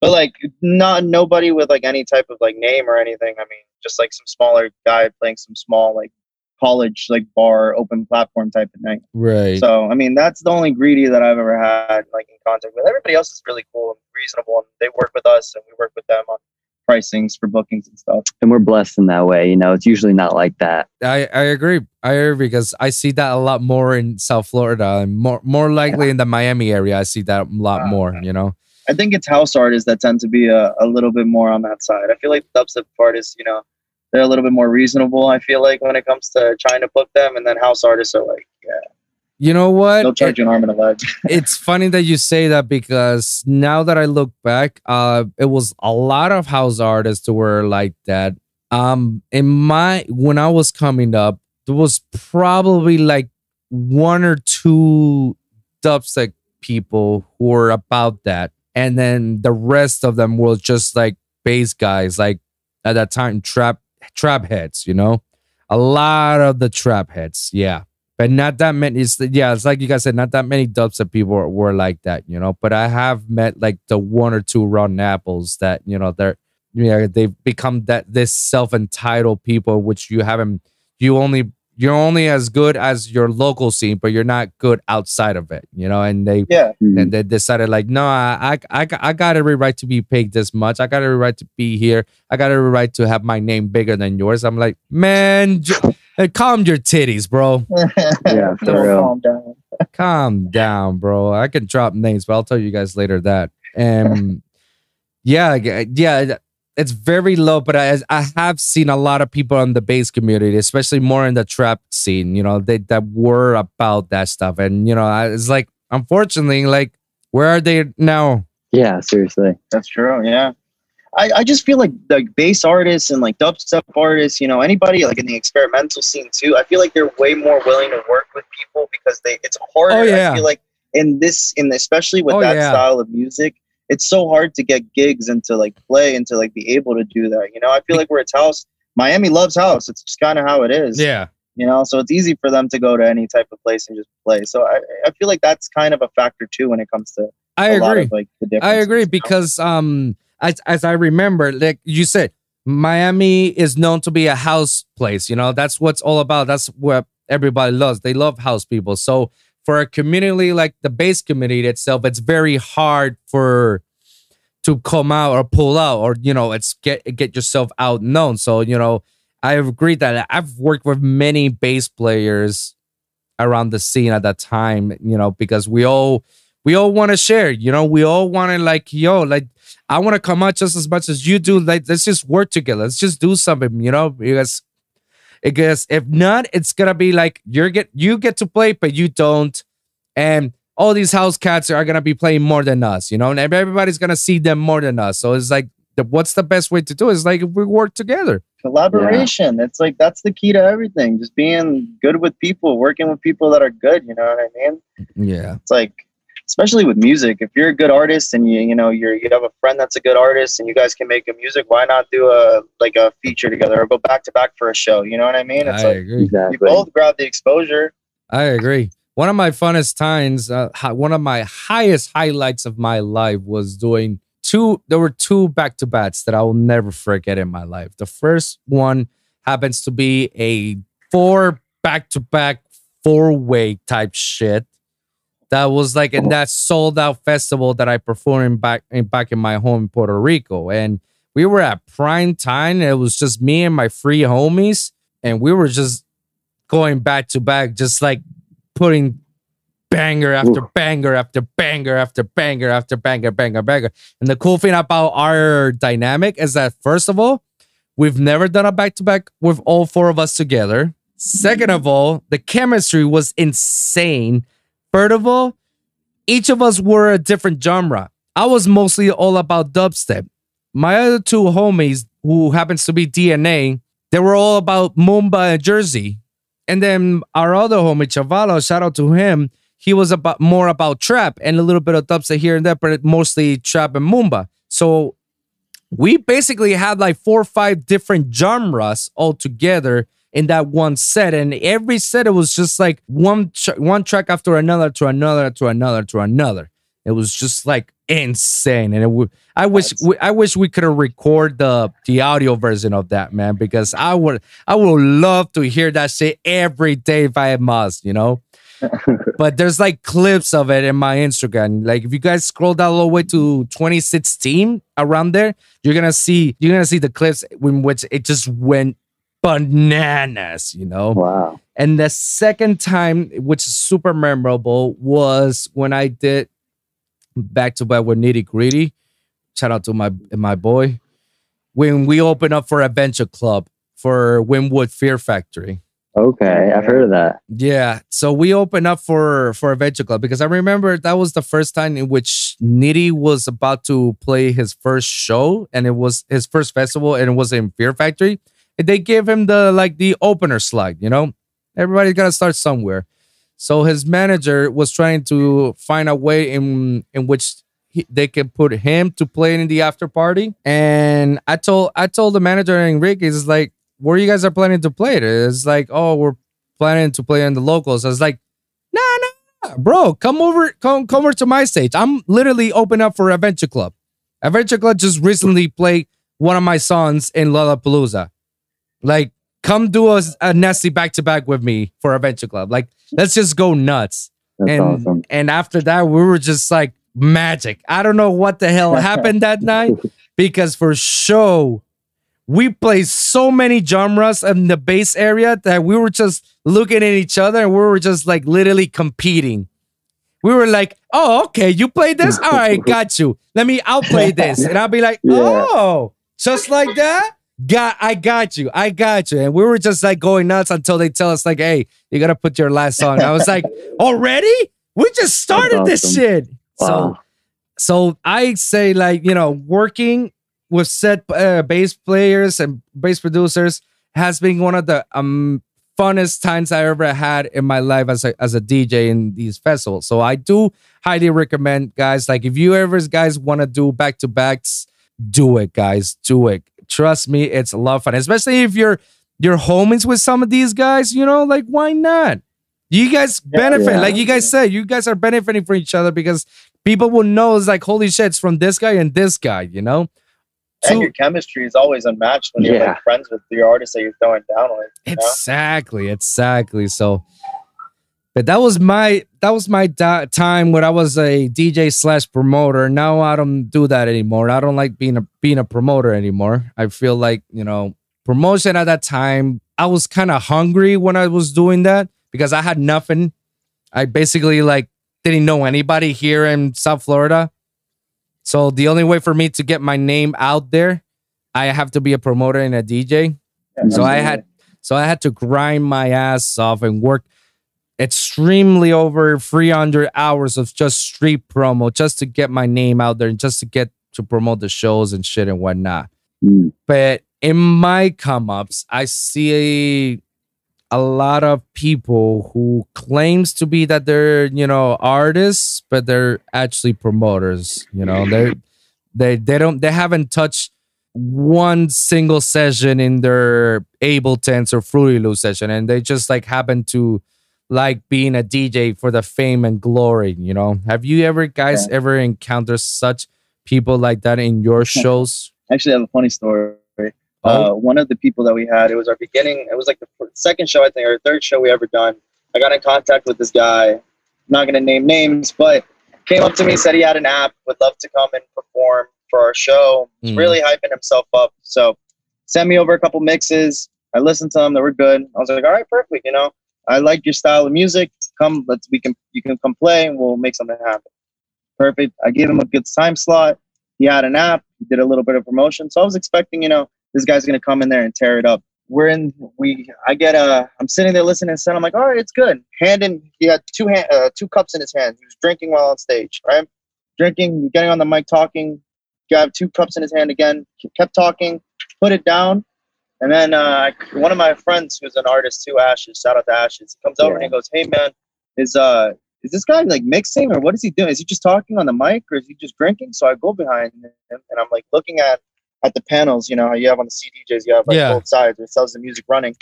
but like not nobody with like any type of like name or anything. I mean, just like some smaller guy playing some small like college like bar open platform type of night. Right. So I mean, that's the only greedy that I've ever had like in contact with. Everybody else is really cool and reasonable, and they work with us, and we work with them on pricings for bookings and stuff. And we're blessed in that way. You know, it's usually not like that. I, I agree. I agree because I see that a lot more in South Florida and more more likely in the Miami area. I see that a lot ah, more, you know. I think it's house artists that tend to be a, a little bit more on that side. I feel like the dubstep artists, you know, they're a little bit more reasonable. I feel like when it comes to trying to book them, and then house artists are like, yeah, You know what? they'll charge you an arm and a leg. it's funny that you say that because now that I look back, uh, it was a lot of house artists who were like that. Um, in my when I was coming up, there was probably like one or two dubstep people who were about that, and then the rest of them were just like bass guys, like at that time trap trap heads, you know, a lot of the trap heads, yeah but not that many. It's yeah, it's like you guys said, not that many dubstep people were, were like that, you know. But I have met like the one or two rotten apples that you know they're yeah they've become that this self entitled people, which you haven't. You only you're only as good as your local scene, but you're not good outside of it, you know. And they yeah, and mm-hmm. they decided like, no, I, I, I, I got every right to be paid this much. I got every right to be here. I got every right to have my name bigger than yours. I'm like, man, j- calm your titties, bro. Yeah, for real. calm down. Calm down, bro. I can drop names, but I'll tell you guys later that. Um, yeah, yeah, it's very low, but I, I have seen a lot of people in the bass community, especially more in the trap scene. You know, they that were about that stuff, and you know, I, it's like, unfortunately, like, where are they now? Yeah, seriously. That's true. Yeah. I, I just feel like like bass artists and like dubstep artists, you know, anybody like in the experimental scene too. I feel like they're way more willing to work with people because they it's harder. Oh, yeah. I feel like in this in especially with Oh, that yeah. style of music, it's so hard to get gigs and to like play and to like be able to do that. You know, I feel like where it's house, Miami loves house. It's just kind of how it is. Yeah, You know, so it's easy for them to go to any type of place and just play. So I, I feel like that's kind of a factor too when it comes to I agree. of like the. I agree because um as as I remember, like you said, Miami is known to be a house place. You know, that's what's all about. That's what everybody loves. They love house people. So for a community like the bass community itself, it's very hard for to come out or pull out or you know, it's get get yourself out known. So, you know, I agree that I've worked with many bass players around the scene at that time, you know, because we all we all want to share, you know, we all want to like, yo, like I want to come out just as much as you do. Like, let's just work together. Let's just do something, you know, because because if not, it's gonna be like you're get you get to play, but you don't, and all these house cats are gonna be playing more than us, you know, and everybody's gonna see them more than us. So it's like, the, what's the best way to do? it? It's like if we work together. collaboration it's like that's the key to everything just being good with people working with people that are good you know what i mean Yeah, it's like especially with music if you're a good artist and you you know you're you have a friend that's a good artist and you guys can make a music why not do a like a feature together or go back to back for a show you know what i mean it's I like agree. Exactly. you both grab the exposure I agree. One of my funnest times, uh, one of my highest highlights of my life was doing two. There were two back to backs that I will never forget in my life. The first one happens to be a four back to back four way type shit. That was like in that sold out festival that I performed back in back in my home in Puerto Rico, and we were at prime time. It was just me and my three homies, and we were just going back to back, just like putting banger after banger after banger after banger after banger, banger, banger. And the cool thing about our dynamic is that, first of all, we've never done a back to back with all four of us together. Second of all, the chemistry was insane. Third of all, each of us were a different genre. I was mostly all about dubstep. My other two homies, who happens to be DNA, they were all about moombah and Jersey. And then our other homie Chavalo, shout out to him. He was about more about trap and a little bit of dubstep here and there, but mostly trap and moombah. So we basically had like four or five different genres all together in that one set, and every set it was just like one tr- one track after another to another to another to another. It was just like insane, and it would. I wish we, I wish we could have record the the audio version of that, man, because I would I would love to hear that shit every day if I must, you know. but there's like clips of it in my Instagram. Like if you guys scroll down all the way to 2016 around there, you're gonna see you're gonna see the clips in which it just went bananas, you know. Wow. And the second time, which is super memorable, was when I did back to back with Nitty Gritty. Shout out to my my boy. When we opened up for Adventure Club for Wynwood Fear Factory. Okay, I've heard of that. Yeah, so we opened up for for Adventure Club because I remember that was the first time in which Nitty was about to play his first show, and it was his first festival, and it was in Fear Factory. They gave him the like the opener slide, you know. Everybody's gotta start somewhere. So his manager was trying to find a way in in which he, they could put him to play in the after party. And I told I told the manager Enrique, is like, where you guys are planning to play it? It's like, oh, we're planning to play in the locals. I was like, nah, nah, bro, come over, come come over to my stage. I'm literally open up for Adventure Club. Adventure Club just recently played one of my songs in Lollapalooza. Like, come do a, a nasty back to back with me for Adventure Club. Like, let's just go nuts. That's and awesome. and after that, we were just like magic. I don't know what the hell happened that night because for show we played so many genres in the bass area that we were just looking at each other and we were just like literally competing. We were like, "Oh, okay, you played this. All right, got you. Let me outplay this." And I'll be like, Yeah. "Oh, just like that." Got, I got you, I got you, and we were just like going nuts until they tell us like, "Hey, you gotta put your last song." I was like, "Already? We just started this awesome. shit." So so I say like you know working with set uh, bass players and bass producers has been one of the um funnest times I ever had in my life as a as a DJ in these festivals. So I do highly recommend guys like if you ever guys want to do back to backs, do it, guys, do it. Trust me, it's a lot of fun, especially if you're you're homies with some of these guys. You know, like why not? You guys benefit, Yeah. like you guys said, you guys are benefiting from each other because people will know it's like holy shit, it's from this guy and this guy, you know. and Two- your chemistry is always unmatched when you're Yeah. like friends with the artist that you're throwing down with. you know? Exactly, exactly. So, but that was my that was my da- time when I was a DJ slash promoter. Now I don't do that anymore. I don't like being a being a promoter anymore. I feel like you know promotion at that time. I was kind of hungry when I was doing that because I had nothing. I basically like didn't know anybody here in South Florida. So the only way for me to get my name out there, I have to be a promoter and a DJ. So I had so I had to grind my ass off and work extremely over 300 hours of just street promo just to get my name out there and just to get to promote the shows and shit and whatnot. Mm. But in my come ups, I see a, a lot of people who claims to be that they're you know artists, but they're actually promoters. You know they they they don't they haven't touched one single session in their Ableton's or Fruity Loop session, and they just like happen to like being a DJ for the fame and glory. You know, have you ever guys ever encountered such people like that in your shows? Actually, I have a funny story. Oh. Uh, one of the people that we had, it was our beginning. It was like the second show, I think, or third show we ever done. I got in contact with this guy. I'm not gonna name names, but came up to me, said he had an app, would love to come and perform for our show. Mm. really hyping himself up. So sent me over a couple mixes. I listened to them; they were good. I was like, all right, perfect. You know, I like your style of music. Come, let's we can you can come play, and we'll make something happen. Perfect. I gave him a good time slot. He had an app. He did a little bit of promotion. So I was expecting, you know, this guy's gonna come in there and tear it up. We're in. We. I get a. I'm sitting there listening to I'm like, all right, it's good. Hand in. He had two hand, uh, two cups in his hand. He was drinking while on stage. Right, drinking, getting on the mic, talking. Got two cups in his hand again. Kept talking. Put it down. And then uh, one of my friends, who's an artist too, Ashes. Shout out to Ashes. He comes over and he goes, "Hey man, is uh is this guy like mixing or what is he doing? Is he just talking on the mic or is he just drinking?" So I go behind him and I'm like looking at at the panels. You know you have on the CDJs, you have like Yeah. both sides. It tells the music running.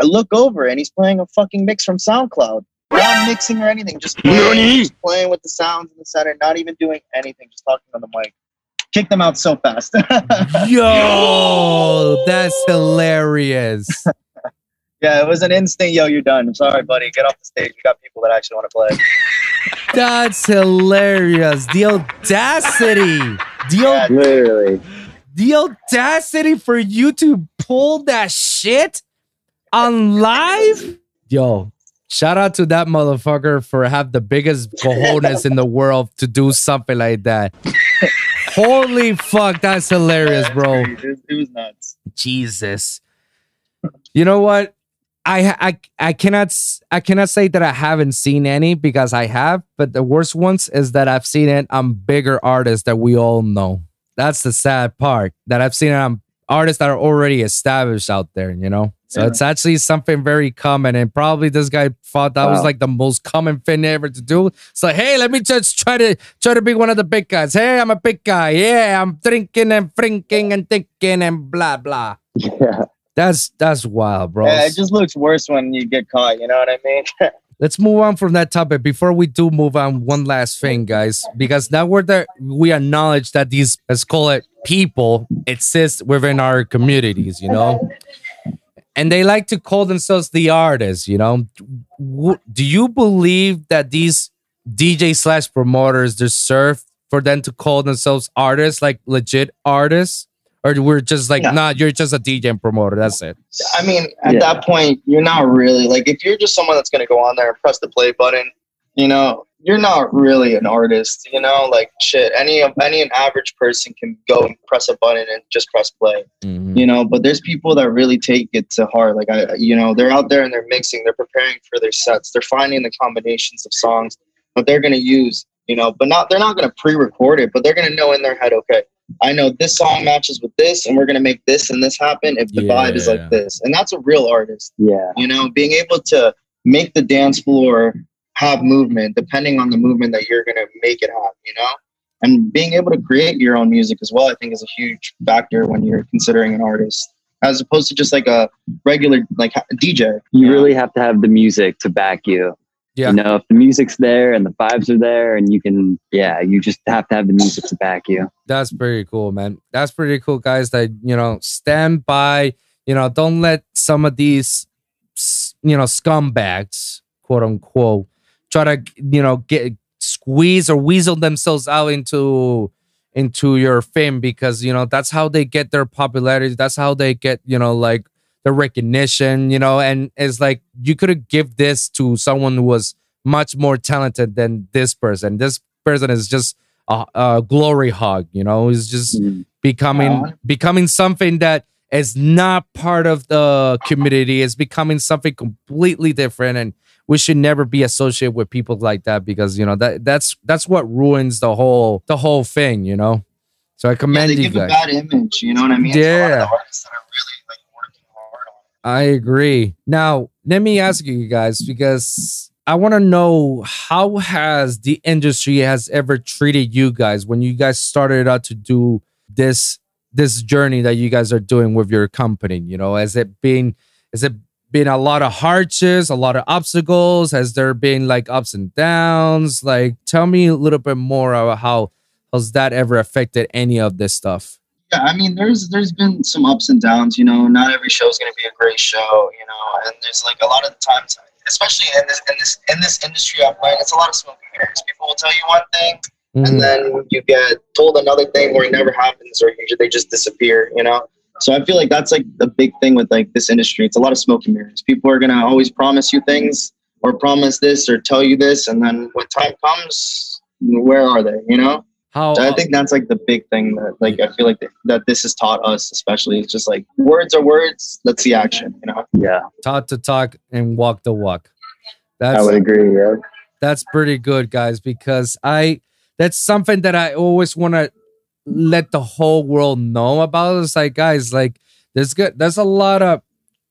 I look over and he's playing a fucking mix from SoundCloud. not mixing or anything, just playing, just playing with the sounds in the center, not even doing anything, just talking on the mic. Kick them out so fast. Yo, that's hilarious. yeah, it was an instant. Yo, you're done. I'm sorry, buddy. Get off the stage. We got people that actually want to play. That's hilarious. The audacity. The, Yeah. Literally. the audacity for you to pull that shit on live. Yo, shout out to that motherfucker for have the biggest cojones in the world to do something like that. Holy fuck, that's hilarious, bro. It was, it was nuts. Jesus. You know what? I, I I cannot I cannot say that I haven't seen any because I have, but the worst ones is that I've seen it on bigger artists that we all know. That's the sad part that I've seen it on artists that are already established out there. You know, so Yeah. it's actually something very common, and probably this guy thought that was like the most common thing ever to do. So hey, let me just try to try to be one of the big guys. Hey, I'm a big guy. Yeah, I'm drinking and drinking and thinking and blah blah. Yeah. That's that's wild, bro. Yeah, it just looks worse when you get caught. You know what I mean? Let's move on from that topic. Before we do move on, one last thing, guys, because now we're there, we acknowledge that these, let's call it people, exist within our communities, you know, and they like to call themselves the artists, you know. Do you believe that these DJ slash promoters deserve for them to call themselves artists, like legit artists? Or we're just like, No. nah, you're just a DJ and promoter. That's it. I mean, at Yeah. that point, you're not really like if you're just someone that's gonna go on there and press the play button, you know, you're not really an artist. You know, like shit. Any of any an average person can go and press a button and just press play. Mhm. You know, but there's people that really take it to heart. Like I, you know, they're out there and they're mixing, they're preparing for their sets, they're finding the combinations of songs that they're gonna use. You know, but not they're not gonna pre-record it, but they're gonna know in their head, okay, I know this song matches with this, and we're gonna make this and this happen if the vibe is Yeah. like this. And that's a real artist. Yeah. You know, being able to make the dance floor have movement depending on the movement that you're gonna make it have, you know? And being able to create your own music as well, I think is a huge factor when you're considering an artist. As opposed to just like a regular like ha- DJ. You know? really have to have the music to back you. Yeah. You know, if the music's there and the vibes are there and you can, yeah, you just have to have the music to back you. That's pretty cool, man. That's pretty cool, guys. That you know, stand by. You know, don't let some of these, you know, scumbags, quote unquote, try to you know get squeeze or weasel themselves out into into your fame because you know that's how they get their popularity. That's how they get you know like the recognition. You know, and it's like you could have give this to someone who was much more talented than this person. This person is just a, a glory hog. You know, is just Mm. becoming Yeah. becoming something that is not part of the community. Is becoming something completely different, and we should never be associated with people like that because you know that that's that's what ruins the whole the whole thing. You know, so I commend Yeah, they you give a bad image, you know what I mean? To a lot of Yeah. artists that are really like working hard on it. I agree. Now, let me ask you guys because I want to know how has the industry has ever treated you guys when you guys started out to do this this journey that you guys are doing with your company, you know, has it been has it been a lot of hardships, a lot of obstacles? Has there been like ups and downs? Like tell me a little bit more about how has that ever affected any of this stuff? Yeah, I mean, there's there's been some ups and downs. You know, not every show is going to be a great show. You know, and there's like a lot of the times, especially in this in this in this industry I'm in, it's a lot of smoke and mirrors. People will tell you one thing, Mhm. and then you get told another thing where it never happens, or they just disappear. You know. So I feel like that's like the big thing with like this industry. It's a lot of smoke and mirrors. People are gonna always promise you things or promise this or tell you this, and then when time comes, where are they? You know. How I uh, think that's like the big thing that like I feel like that, that this has taught us, especially. It's just like words are words. Let's see action. You know. Yeah, talk to talk and walk the walk. I That's would agree. Yeah. that's pretty good, guys, because I that's something that I always want to let the whole world know about. It's like, guys, like there's good there's a lot of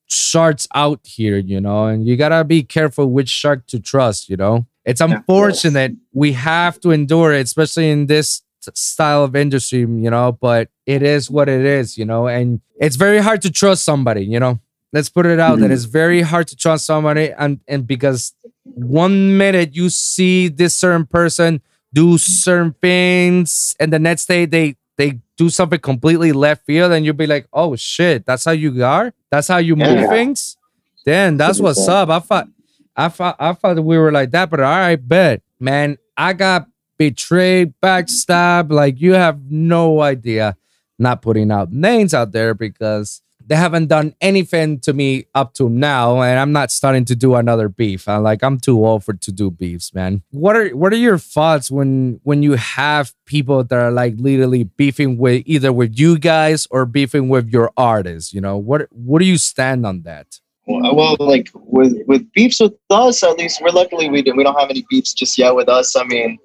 sharks out here, you know, and you gotta be careful which shark to trust, you know. It's unfortunate we have to endure it, especially in this style of industry, you know, but it is what it is, you know, and it's very hard to trust somebody, you know. let's put it out that Mhm. it's very hard to trust somebody and and because one minute you see this certain person do certain things and the next day they they do something completely left field and you'll be like oh shit that's how you are that's how you move Yeah. things then that's what's up i thought i thought i thought that we were like that but all right bet man i got betrayed backstabbed like you have no idea not putting out names out there because they haven't done anything to me up to now, and I'm not starting to do another beef. I'm like I'm too old for to do beefs, man. What are what are your thoughts when when you have people that are like literally beefing with either with you guys or beefing with your artists? You know what what do you stand on that? Well, like with with beefs with us, at least we're luckily we do, we don't have any beefs just yet with us. I mean,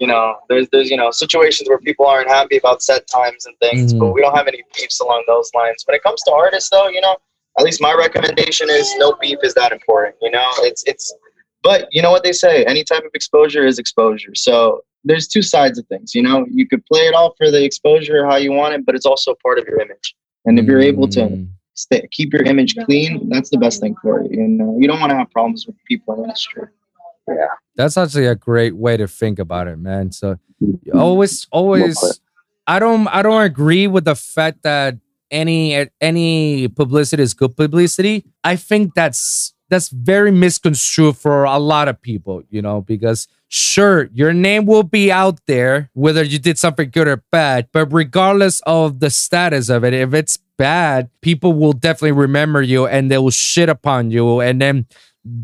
you know, there's there's you know situations where people aren't happy about set times and things, Mhm. but we don't have any beefs along those lines. When it comes to artists, though, you know, at least my recommendation is no beef is that important. You know, it's it's, but you know what they say, any type of exposure is exposure. So there's two sides of things. You know, you could play it off for the exposure how you want it, but it's also part of your image. And if you're able to Mm. Stay, keep your image clean, that's the best thing for you. You know, you don't want to have problems with people in the industry. Yeah, that's actually a great way to think about it, man. So Mhm. always always i don't i don't agree with the fact that any any publicity is good publicity i think that's that's very misconstrued for a lot of people you know because sure your name will be out there whether you did something good or bad but regardless of the status of it if it's bad people will definitely remember you and they will shit upon you and then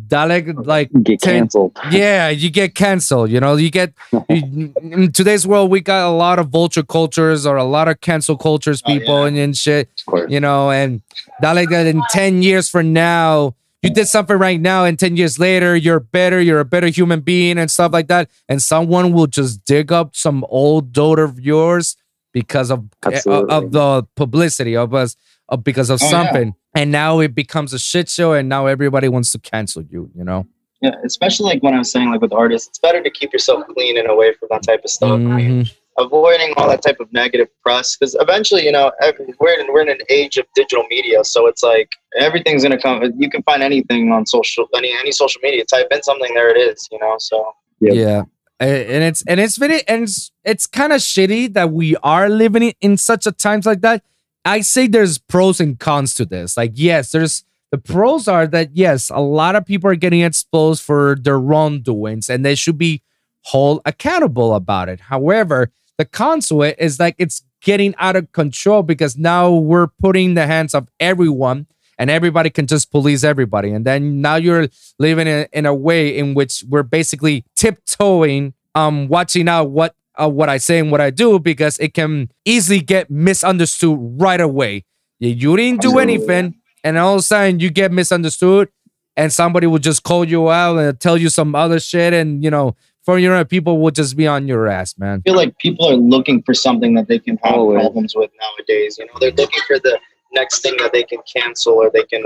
that like like Get ten- canceled. yeah, you get canceled. You know, you get you- in today's world. We got a lot of vulture cultures or a lot of cancel cultures, Oh, people yeah. and, and shit. You know, and that like that in ten years from now, you did something right now, and ten years later, you're better. You're a better human being and stuff like that. And someone will just dig up some old daughter of yours because of of, Absolutely. of the publicity of us, of because of Oh, yeah. something. And now it becomes a shit show, and now everybody wants to cancel you. You know. Yeah, especially like when I was saying like with artists, it's better to keep yourself clean and away from that type of stuff. Mhm. Avoiding all that type of negative press because eventually, you know, every, we're in, we're in an age of digital media, so it's like everything's gonna come. You can find anything on social any any social media. Type in something, there it is. You know, so Yep. Yeah. And it's and it's very and it's, it's kind of shitty that we are living in, in such a times like that. I say there's pros and cons to this. Like, yes, there's the pros are that yes, a lot of people are getting exposed for their wrongdoings and they should be held accountable about it. However, the cons is like it's getting out of control because now we're putting the hands of everyone and everybody can just police everybody. And then now you're living in, in a way in which we're basically tiptoeing, um, watching out what uh, what I say and what I do because it can easily get misunderstood right away. You didn't do anything, and all of a sudden you get misunderstood, and somebody will just call you out and tell you some other shit, and you know, for your people will just be on your ass, man. I feel like people are looking for something that they can have Always. problems with nowadays. You know, they're looking for the next thing that they can cancel or they can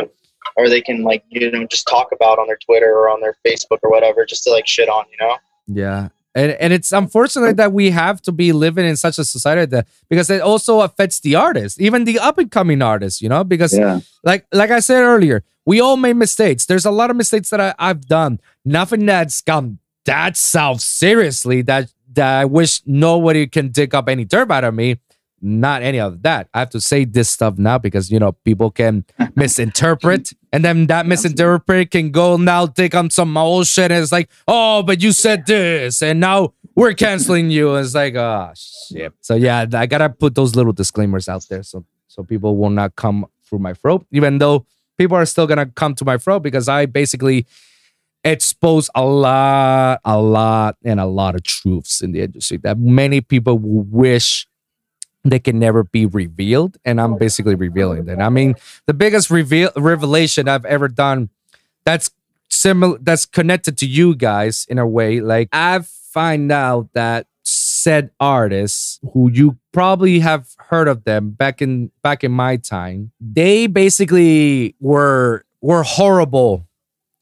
or they can like you know just talk about on their Twitter or on their Facebook or whatever, just to like shit on. You know. Yeah. And, and it's unfortunate that we have to be living in such a society that because it also affects the artists, even the up and coming artists, you know, because Yeah. like like I said earlier, we all made mistakes. There's a lot of mistakes that I, I've done. Nothing that's gone that south seriously that that I wish nobody can dig up any dirt out of me. Not any of that. I have to say this stuff now because you know people can misinterpret, and then that misinterpret can go now dig on some old shit, and it's like, oh, but you said this, and now we're canceling you. And it's like, oh shit. So yeah, I gotta put those little disclaimers out there so so people will not come through my throat, even though people are still gonna come to my throat because I basically expose a lot, a lot, and a lot of truths in the industry that many people will wish they can never be revealed, and I'm basically revealing that. I mean, the biggest reveal revelation I've ever done that's similar that's connected to you guys in a way. Like I find out that said artists who you probably have heard of them back in back in my time, they basically were were horrible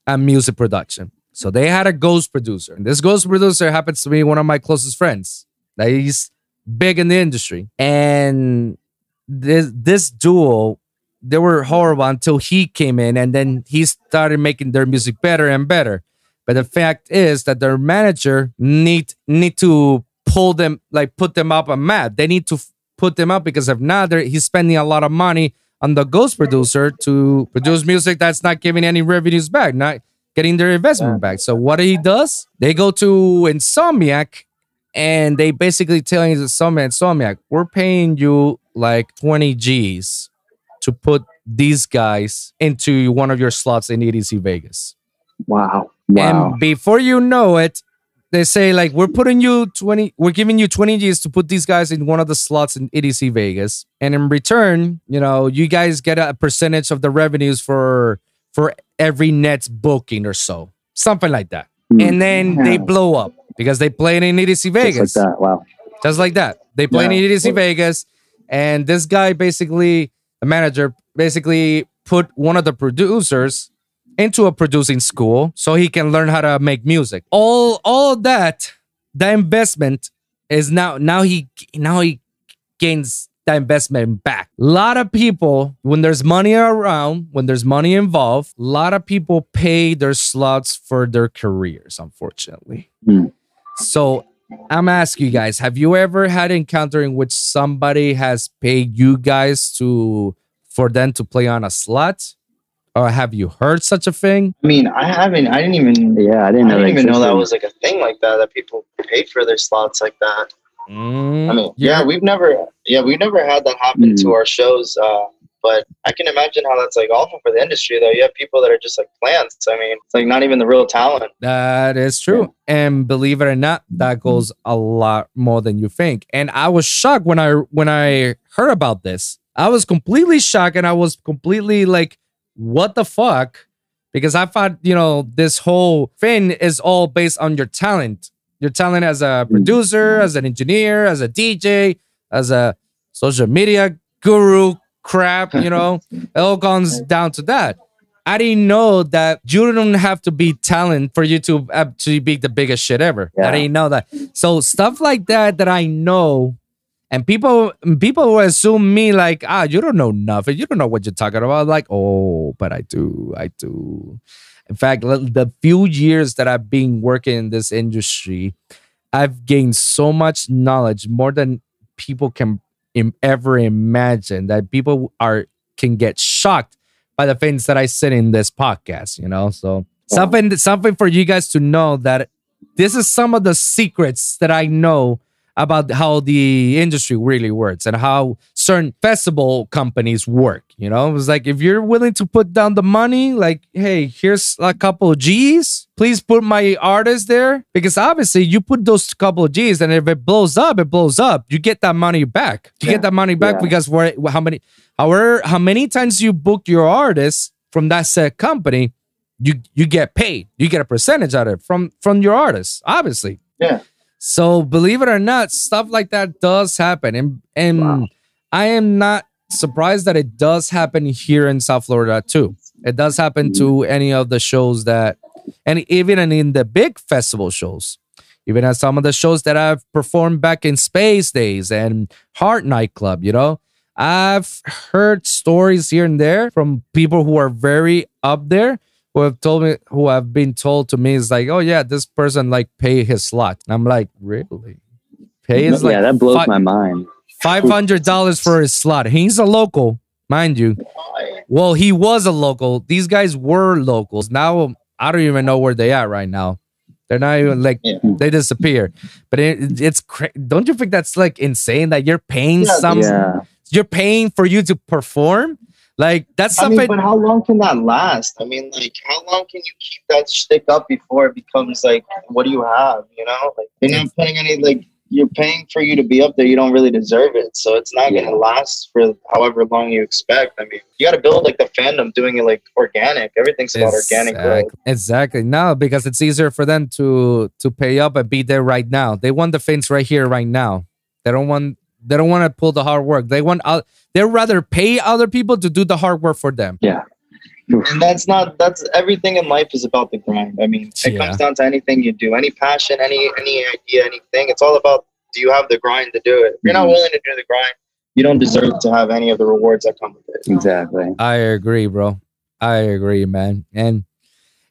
at music production. So they had a ghost producer. And this ghost producer happens to be one of my closest friends. That he's big in the industry. And this this duo they were horrible until he came in and then he started making their music better and better. But the fact is that their manager need need to pull them like put them up a mat. They need to f- put them up because if not, he's spending a lot of money on the ghost producer to produce music that's not giving any revenues back, not getting their investment back. So what he does, they go to Insomniac and they basically telling Insomniac, Insomniac, we're paying you like 20 G's to put these guys into one of your slots in EDC Vegas. Wow. Wow. And before you know it, they say like we're putting you 20 we're giving you 20 G's to put these guys in one of the slots in EDC Vegas. And in return, you know, you guys get a percentage of the revenues for for every Nets booking or so. Something like that. Hmm. And then they blow up because they played in EDC Vegas. Just like that. Wow. Just like that. They play in Yeah. EDC Vegas, and this guy basically, the manager, basically put one of the producers into a producing school so he can learn how to make music. All all that, the investment is now now he now he gains the investment back. A lot of people, when there's money around, when there's money involved, a lot of people pay their slots for their careers, unfortunately. Hmm. So I'm asking you guys, have you ever had an encounter in which somebody has paid you guys to for them to play on a slot? Or have you heard such a thing? I mean, I haven't. I didn't even. Yeah, I I didn't know. didn't even know that was like a thing like that. That people paid for their slots like that. Mm, I mean, yeah, we've never, yeah, we've never had that happen Mm. to our shows. Uh, but I can imagine how that's like awful for the industry, though. You have people that are just like plants. I mean, it's like not even the real talent. That is true. And believe it or not, that goes a lot more than you think. And I was shocked when I when I heard about this. I was completely shocked and I was completely like, what the fuck? Because I thought, you know, this whole thing is all based on your talent. Your talent as a mm. producer, as an engineer, as a DJ, as a social media guru crap, you know. It all comes down to that. I didn't know that you don't have to be talent for you to uh, actually be the biggest shit ever. I didn't know that. So stuff like that that I know, and people people will assume me like, ah, you don't know nothing. You don't know what you're talking about. Like, oh, but I do, I do. In fact, the few years that I've been working in this industry, I've gained so much knowledge more than people can ever imagine. That people are can get shocked by the things that I said in this podcast, you know. So something something for you guys to know that this is some of the secrets that I know about how the industry really works and how certain festival companies work. You know, it's like if you're willing to put down the money, like, hey, here's a couple of G's. Please put my artist there because obviously you put those couple of G's, and if it blows up, it blows up. You get that money back. You Yeah. get that money back Yeah. because for how many, however, how many times you booked your artist from that said company, you you get paid. You get a percentage out of it from from your artist, obviously. Yeah. So believe it or not, stuff like that does happen, and and Wow. I am not surprised that it does happen here in South Florida too. It does happen mm. to any of the shows that, and even in the big festival shows, even at some of the shows that I've performed back in Space Days and Heart Nightclub. You know, I've heard stories here and there from people who are very up there who have told me who have been told to me is like, oh yeah, this person like pay his slot. And I'm like, really? Pay his like yeah, that blows fi- my mind. five hundred dollars for his slot. He's a local, mind you. Well, he was a local. These guys were locals. Now I don't even know where they are right now. They're not even like Yeah. they disappear. But it, it's cra- don't you think that's like insane that you're paying Yeah, some Yeah. you're paying for you to perform? Like that's I something mean, but how long can that last? I mean, like, how long can you keep that stick up before it becomes like, what do you have? You know, like you're not paying any like you're paying for you to be up there. You don't really deserve it, so it's not Yeah. gonna last for however long you expect. I mean, you got to build like the fandom, doing it like organic. Everything's about organic growth. Exactly. Exactly. No, because it's easier for them to to pay up and be there right now. They want the fans right here, right now. They don't want they don't want to pull the hard work. They want uh, they'd rather pay other people to do the hard work for them. Yeah. and that's not that's everything in life is about the grind i mean it Yeah. comes down to anything you do any passion any any idea anything it's all about do you have the grind to do it if you're not Mhm. willing to do the grind you don't deserve to have any of the rewards that come with it. Exactly. I agree, bro. I agree, man. And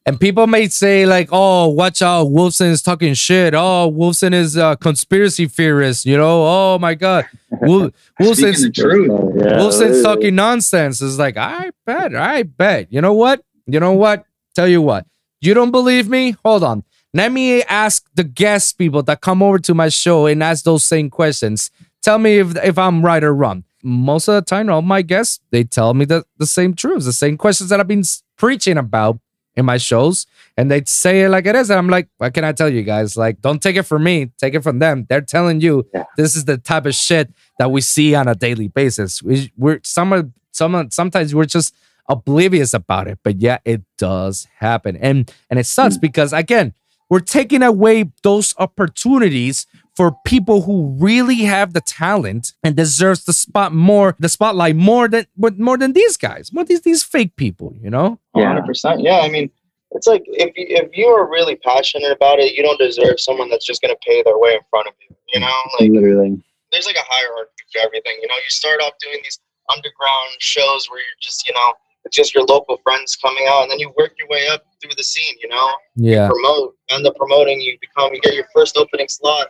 and people may say like, "Oh, watch out, Wolvsun is talking shit. Oh, Wolvsun is a conspiracy theorist." You know? Oh my god, Wolf, Wolvsun's the truth. Yeah, Wolvsun's talking nonsense. It's like, I bet, I bet. You know what? You know what? Tell you what. You don't believe me? Hold on. Let me ask the guest people that come over to my show and ask those same questions. Tell me if if I'm right or wrong. Most of the time, all my guests they tell me the, the same truths, the same questions that I've been preaching about in my shows, and they say it like it is. And I'm like, what can I tell you guys? Like, don't take it from me, take it from them. They're telling you Yeah. this is the type of shit that we see on a daily basis. We, we're some of some sometimes we're just oblivious about it, but yeah, it does happen, and and it sucks mm. because again, we're taking away those opportunities for people who really have the talent and deserves the spot more, the spotlight more than but more than these guys, more these these fake people, you know. Yeah. hundred percent. Yeah, I mean, it's like if you, if you are really passionate about it, you don't deserve someone that's just gonna pay their way in front of you. You know, like Literally. there's like a hierarchy to everything. You know, you start off doing these underground shows where you're just, you know, it's just your local friends coming out, and then you work your way up through the scene. You know, Yeah, promote and the promoting, you become, you get your first opening slot.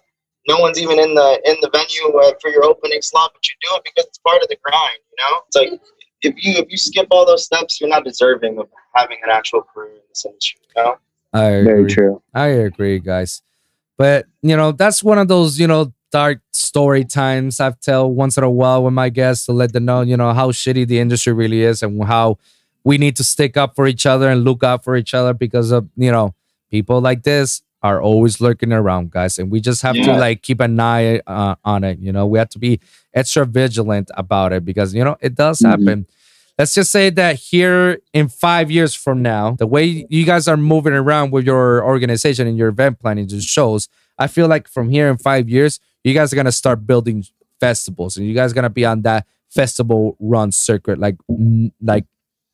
No one's even in the in the venue uh, for your opening slot, but you do it because it's part of the grind. You know, it's like if you if you skip all those steps, you're not deserving of having an actual career in this industry. You know. I agree. Very true. I agree, guys. But you know, that's one of those you know dark story times I've tell once in a while with my guests to let them know you know how shitty the industry really is and how we need to stick up for each other and look out for each other because of you know people like this are always lurking around, guys, and we just have to like keep an eye uh, on it. You know, we have to be extra vigilant about it because you know it does Mhm. happen. Let's just say that here in five years from now, the way you guys are moving around with your organization and your event planning just shows. I feel like from here in five years, you guys are gonna start building festivals, and you guys are gonna be on that festival run circuit, like like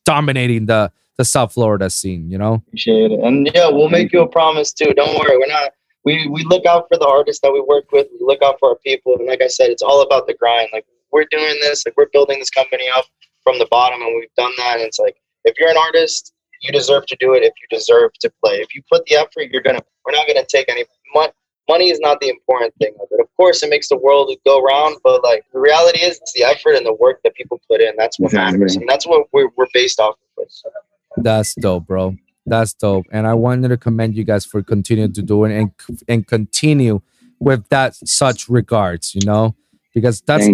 dominating the the South Florida scene. You know, Appreciate it. And yeah, we'll make you a promise too. Don't worry. We're not we we look out for the artists that we work with. We look out for our people. And like I said, it's all about the grind. Like we're doing this, like we're building this company up from the bottom and we've done that. And it's like if you're an artist, you deserve to do it if you deserve to play. If you put the effort, you're gonna we're not gonna take any money money is not the important thing of it. Of course it makes the world go round, but like the reality is it's the effort and the work that people put in. That's what matters. And that's what we're we're based off of. That's dope, bro. That's dope. And I wanted to commend you guys for continuing to do it and and continue with that such regards, you know, because that's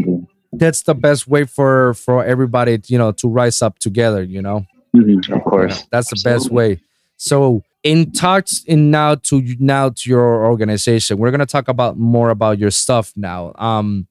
that's the best way for for everybody, you know, to rise up together, you know. Mhm, Of course. That's the best way. So in talks in now to now to your organization, we're gonna talk about more about your stuff now. Um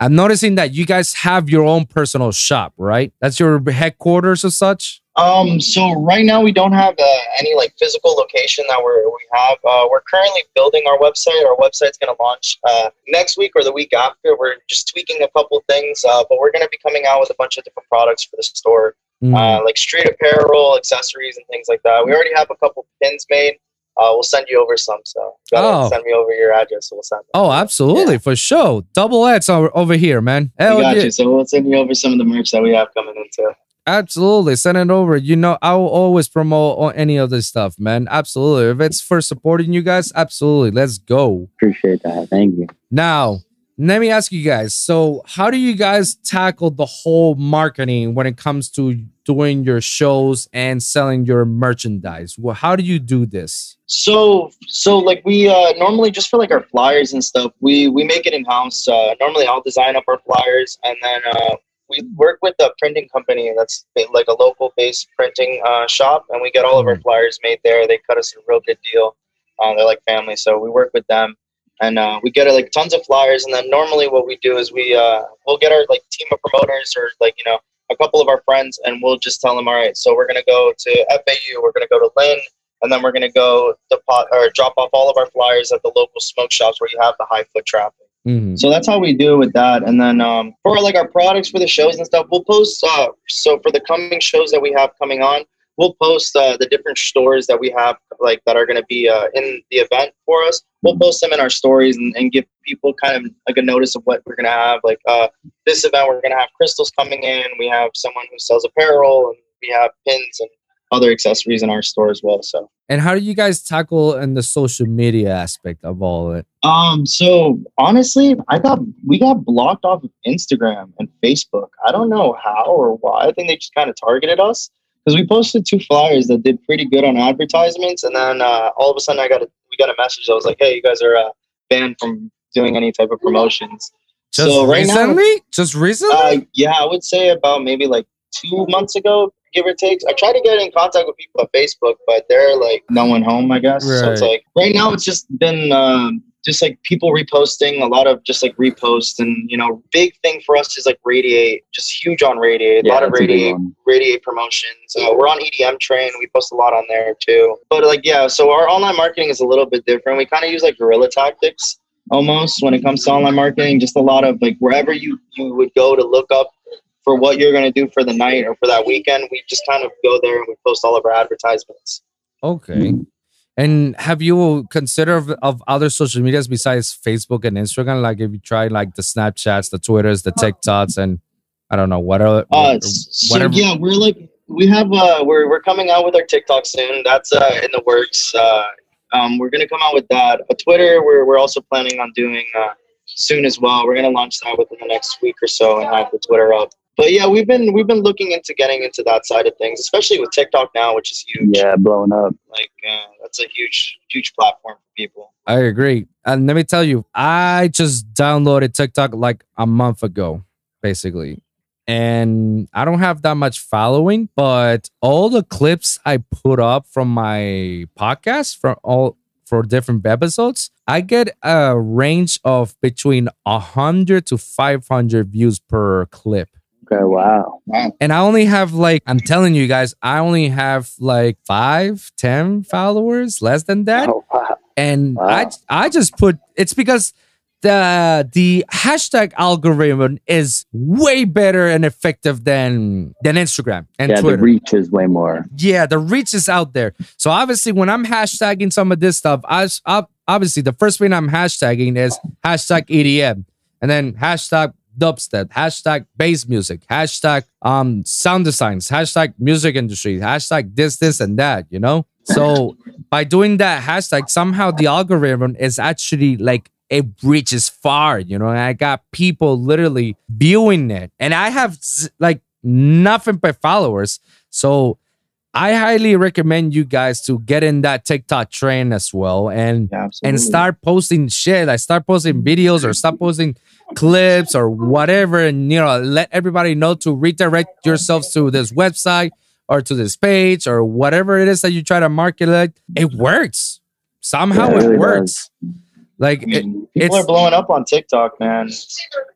I'm noticing that you guys have your own personal shop, right? That's your headquarters or such. Um, so right now we don't have uh, any like physical location that we're, we have. Uh, we're currently building our website. Our website's going to launch uh, next week or the week after. We're just tweaking a couple things, uh, but we're going to be coming out with a bunch of different products for the store, Mm. uh, like street apparel, accessories, and things like that. We already have a couple pins made. Uh, we'll send you over some. So Oh. send me over your address. So we'll send. Them. Oh, absolutely, for sure. Double X over, over here, man. We got yeah. you. So we'll send you over some of the merch that we have coming in too. Absolutely. Send it over. You know, I will always promote on any of this stuff, man. Absolutely. If it's for supporting you guys, absolutely. Let's go. Appreciate that. Thank you. Now, let me ask you guys. So, how do you guys tackle the whole marketing when it comes to doing your shows and selling your merchandise? Well, how do you do this? So, so like we uh, normally just for like our flyers and stuff, we we make it in house. Uh, normally, I'll design up our flyers, and then uh, we work with a printing company that's like a local based printing uh, shop, and we get all of our flyers made there. They cut us a real good deal. Uh, they're like family, so we work with them, and uh, we get like tons of flyers. And then normally, what we do is we uh, we'll get our like team of promoters or like you know a couple of our friends, and we'll just tell them, all right, so we're gonna go to FAU, we're gonna go to Lynn and then we're going to go depot or drop off all of our flyers at the local smoke shops where you have the high foot traffic. Mhm. So that's how we do with that. And then um, for like our products for the shows and stuff, we'll post. Uh, so for the coming shows that we have coming on, we'll post uh, the different stores that we have, like that are going to be uh, in the event for us. We'll post them in our stories and, and give people kind of like a notice of what we're going to have. Like uh, this event, we're going to have crystals coming in. We have someone who sells apparel, and we have pins and other accessories in our store as well. So. And how do you guys tackle in the social media aspect of all of it? Um, so honestly, I got we got blocked off of Instagram and Facebook. I don't know how or why. I think they just kind of targeted us because we posted two flyers that did pretty good on advertisements, and then uh, all of a sudden I got a we got a message that was like, "Hey, you guys are uh, banned from doing any type of promotions." Just so right recently? now, Just recently? uh, yeah, I would say about maybe like two months ago, give or take. I try to get in contact with people on Facebook, but they're like no one home, I guess. Right. So it's Right. like right now it's just been um, just like people reposting a lot of just like reposts and you know big thing for us is like radiate just huge on radiate a lot of that's a big radiate one. radiate promotions uh, we're on edm train we post a lot on there too but like yeah so our online marketing is a little bit different we kind of use like guerrilla tactics almost when it comes to online marketing just a lot of like wherever you you would go to look up for what you're going to do for the night or for that weekend we just kind of go there and we post all of our advertisements okay. And have you considered of, of other social medias besides Facebook and Instagram? Like, if you try like the Snapchats, the Twitters, the TikToks, and I don't know what other, Uh, so whatever. yeah, we're like we have uh we're we're coming out with our TikTok soon. That's uh in the works. Uh, um, we're gonna come out with that. A Twitter, we're we're also planning on doing uh soon as well. We're gonna launch that within the next week or so and have the Twitter up. But yeah, we've been we've been looking into getting into that side of things, especially with TikTok now, which is huge. Yeah, blowing up. Like uh, that's a huge huge platform for people. I agree. And let me tell you, I just downloaded TikTok like a month ago, basically. And I don't have that much following, but all the clips I put up from my podcast from all for different episodes, I get a range of between 100 to 500 views per clip. Okay, wow. And I only have like, I'm telling you guys, I only have like five, 10 followers, less than that Oh, wow. and I Wow. I just put it's because the the hashtag algorithm is way better and effective than than Instagram and Yeah, the reach is way more. yeah, the reach is out there. So obviously, when I'm hashtagging some of this stuff, I, ob- obviously the first thing I'm hashtagging is hashtag EDM, and then hashtag dubstep, hashtag bass music, hashtag um sound designs, hashtag music industry, hashtag this, this, and that. You know. So by doing that hashtag, somehow the algorithm is actually like it reaches far. You know, and I got people literally viewing it, and I have z- like nothing but followers. So I highly recommend you guys to get in that TikTok train as well and Yeah, and start posting shit. Like start posting videos or start posting clips or whatever, and you know, let everybody know to redirect yourselves to this website or to this page or whatever it is that you try to market it. It works. Somehow Yeah, it it, really works. Like I it, people are blowing up on TikTok, man.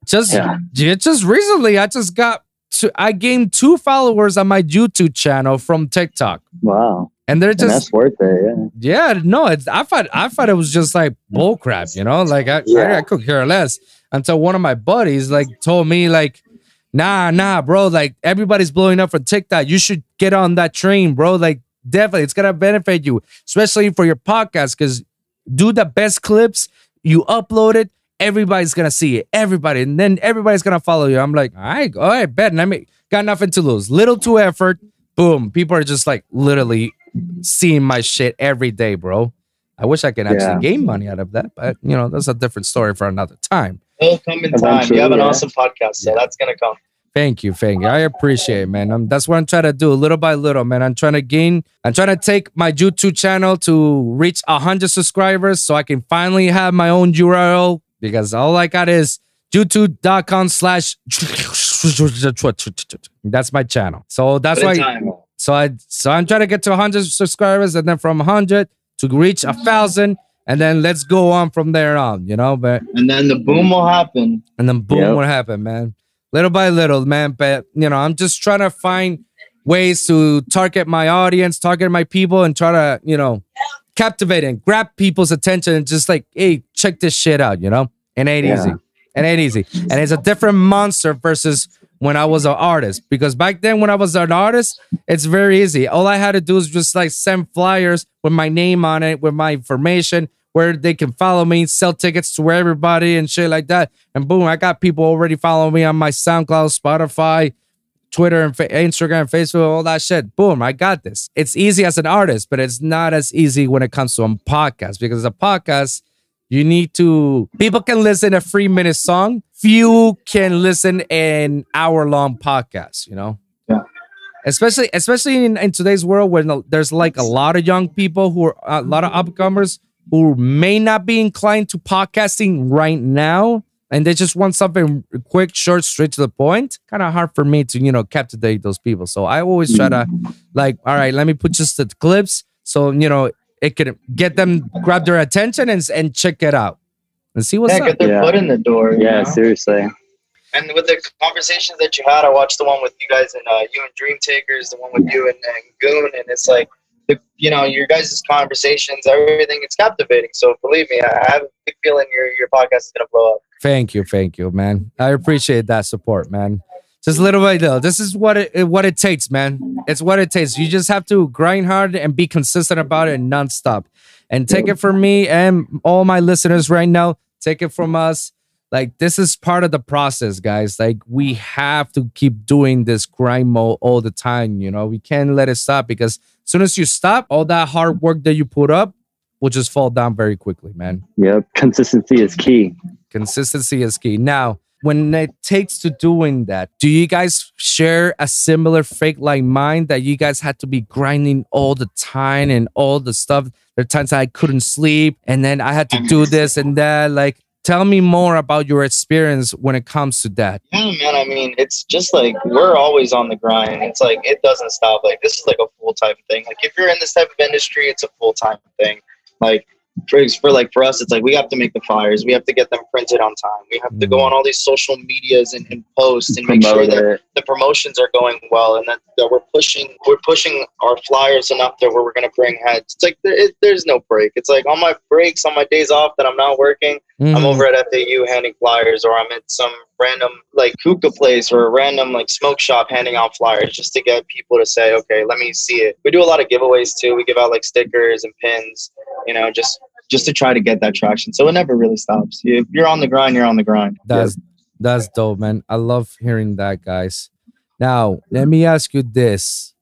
just yeah, just recently I just got to, I gained two followers on my YouTube channel from TikTok. Wow. And they're And just that's worth it. Yeah. yeah, no, it's I thought I thought it was just like bull crap, you know? Like I, I, I could care less until one of my buddies like told me like, nah, nah, bro, like everybody's blowing up for TikTok. You should get on that train, bro. Like definitely it's gonna benefit you, especially for your podcast, because do the best clips, you upload it, everybody's gonna see it. Everybody, and then everybody's gonna follow you. I'm like, all right, all right, bet. And I mean, got nothing to lose. Little to effort, boom. People are just like literally seeing my shit every day, bro. I wish I could actually Yeah. gain money out of that, but you know, that's a different story for another time. It'll come in time. You have an yeah. awesome podcast, so Yeah. that's gonna come. Thank you, thank you. I appreciate it, man. Um, that's what I'm trying to do, little by little, man. I'm trying to gain. I'm trying to take my YouTube channel to reach hundred subscribers, so I can finally have my own URL. Because all I got is YouTube.com/slash. That's my channel. So that's why. time. So I so I'm trying to get to 100 subscribers, and then from 100 to reach a thousand, and then let's go on from there on. You know, but And then the boom will happen. and then boom, Yep. what happened, man? Little by little, man. But you know, I'm just trying to find ways to target my audience, target my people, and try to, you know, captivate and grab people's attention and just like, hey, check this shit out, you know? It ain't Yeah. easy. It ain't easy. And it's a different monster versus when I was an artist. Because back then, when I was an artist, it's very easy. All I had to do is just like send flyers with my name on it, with my information, where they can follow me, sell tickets to everybody and shit like that. And boom, I got people already following me on my SoundCloud, Spotify, Twitter, and fa- Instagram, Facebook, all that shit. Boom, I got this. It's easy as an artist, but it's not as easy when it comes to a podcast because a podcast, you need to, people can listen a three minute song. Few can listen an hour long podcast, you know? Yeah. Especially, especially in, in today's world when there's like a lot of young people who are a lot of upcomers who may not be inclined to podcasting right now and they just want something quick, short, straight to the point, kind of hard for me to, you know, captivate those people. So I always try to like, all right, let me put just the clips so, you know, it could get them grab their attention and, and check it out and see what's yeah, up. get their Yeah. foot in the door. you Yeah, know? seriously. And with the conversations that you had, I watched the one with you guys and uh, you and Dream Takers, the one with you and, and Goon, and it's like, the, you know, your guys' conversations, everything, it's captivating. So believe me, I have a big feeling your your podcast is gonna blow up. Thank you, thank you, man. I appreciate that support, man. Just little by little. This is what it what it takes, man. It's what it takes. You just have to grind hard and be consistent about it nonstop. And take it from me and all my listeners right now. Take it from us. Like this is part of the process, guys. Like we have to keep doing this grind mode all the time. You know, we can't let it stop because as soon as you stop, all that hard work that you put up will just fall down very quickly, man. Yep. Consistency is key. Consistency is key. Now, when it takes to doing that, do you guys share a similar fake like mine that you guys had to be grinding all the time and all the stuff? There are times I couldn't sleep and then I had to do this and that. Like, tell me more about your experience when it comes to that. Yeah, man. I mean, it's just like we're always on the grind. It's like it doesn't stop. Like this is like a full time thing. Like if you're in this type of industry, it's a full time thing. Like for, for like for us, it's like we have to make the flyers. We have to get them printed on time. We have to go mm. on all these social medias and, and post and make sure that the promotions are going well and that, that we're pushing we're pushing our flyers enough that where we're going to bring heads. It's like there, it, there's no break. It's like on my breaks, on my days off that I'm not working. Mm. I'm over at FAU handing flyers, or I'm at some random like hookah place or a random like smoke shop handing out flyers just to get people to say, okay, let me see it. We do a lot of giveaways too. We give out like stickers and pins, you know, just just to try to get that traction. So it never really stops. If you're on the grind, you're on the grind. That's that's dope, man. I love hearing that, guys. Now, let me ask you this.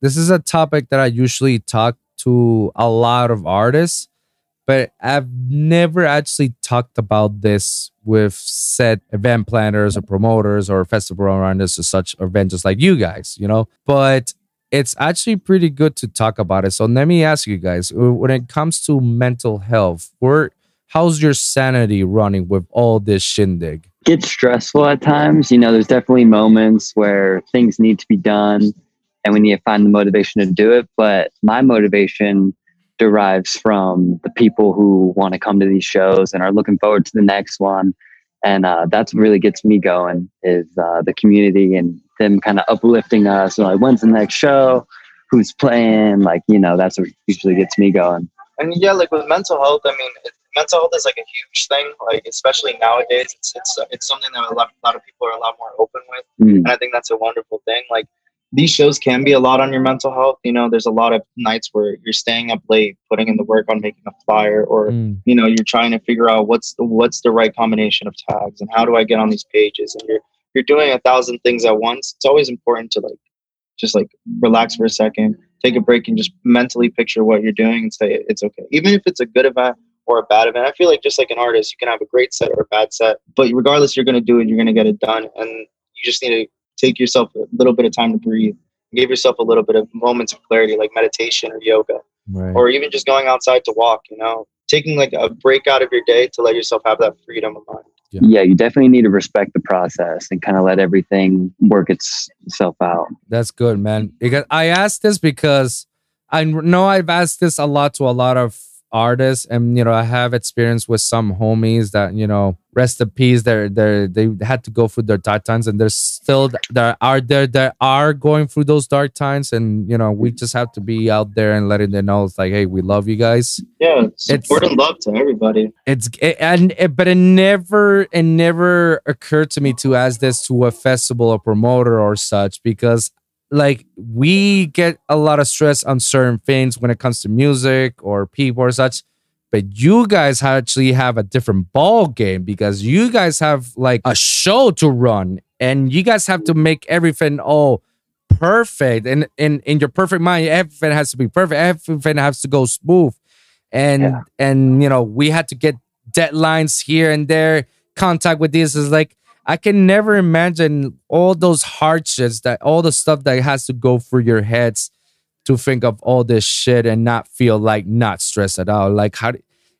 This is a topic that I usually talk to a lot of artists, but I've never actually talked about this with said event planners or promoters or festival runners or such events just like you guys, you know. But it's actually pretty good to talk about it. So let me ask you guys, uh, when it comes to mental health, where how's your sanity running with all this shindig? Gets stressful at times. You know, there's definitely moments where things need to be done and we need to find the motivation to do it. But my motivation derives from the people who want to come to these shows and are looking forward to the next one. And uh, that's what really gets me going is uh, the community and them kind of uplifting us. like, when's the next show? Who's playing? Like, you know, that's what usually gets me going. And yeah, like with mental health, I mean, it, mental health is like a huge thing. Like especially nowadays, it's it's it's something that a lot, a lot of people are a lot more open with. Mm. and I think that's a wonderful thing. Like these shows can be a lot on your mental health. You know, there's a lot of nights where you're staying up late, putting in the work on making a flyer, or Mm, you know, you're trying to figure out what's the what's the right combination of tags and how do I get on these pages. And you're you're doing a thousand things at once. It's always important to like just like relax for a second, take a break, and just mentally picture what you're doing and say it's okay, even if it's a good event or a bad event. I feel like just like an artist, you can have a great set or a bad set, but regardless, you're going to do it. You're going to get it done, and you just need to take yourself a little bit of time to breathe. Give yourself a little bit of moments of clarity, like meditation or yoga, right. or even just going outside to walk. You know, taking like a break out of your day to let yourself have that freedom of mind. yeah, you definitely need to respect the process and kind of let everything work itself out. That's good, man. Because I asked this because I know I've asked this a lot to a lot of artists, and you know, I have experience with some homies that you know, rest in peace. They're they're they had to go through their dark times, and there's still there are there there are going through those dark times, and you know, we just have to be out there and letting them know it's like, hey, we love you guys. Yeah, support and love to everybody. It's it, and it, but it never it never occurred to me to ask this to a festival or promoter or such because like we get a lot of stress on certain things when it comes to music or people or such but you guys actually have a different ball game because you guys have like a show to run and you guys have to make everything all perfect. And in in your perfect mind everything has to be perfect. Everything has to go smooth. And yeah. and you know we had to get deadlines here and there. Contact with this is like I can never imagine all those hardships that all the stuff that has to go through your heads to think of all this shit and not feel like not stressed at all. Like how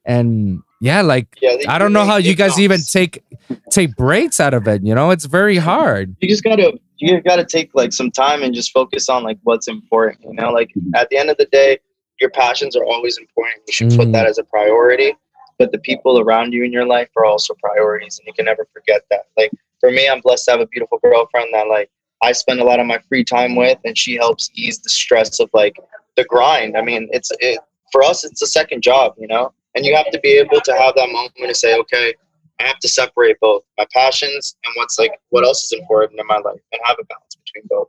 and yeah, like yeah, I don't know how you guys even take take breaks out of it. You know, it's very hard. You just gotta you gotta take like some time and just focus on like what's important. You know, like at the end of the day, your passions are always important. You should mm. put that as a priority but the people around you in your life are also priorities and you can never forget that. Like for me i'm blessed to have a beautiful girlfriend that like i spend a lot of my free time with and she helps ease the stress of like the grind. I mean it's it, for us it's a second job you know? And you have to be able to have that moment to say okay i have to separate both my passions and what's like what else is important in my life and have a balance between both.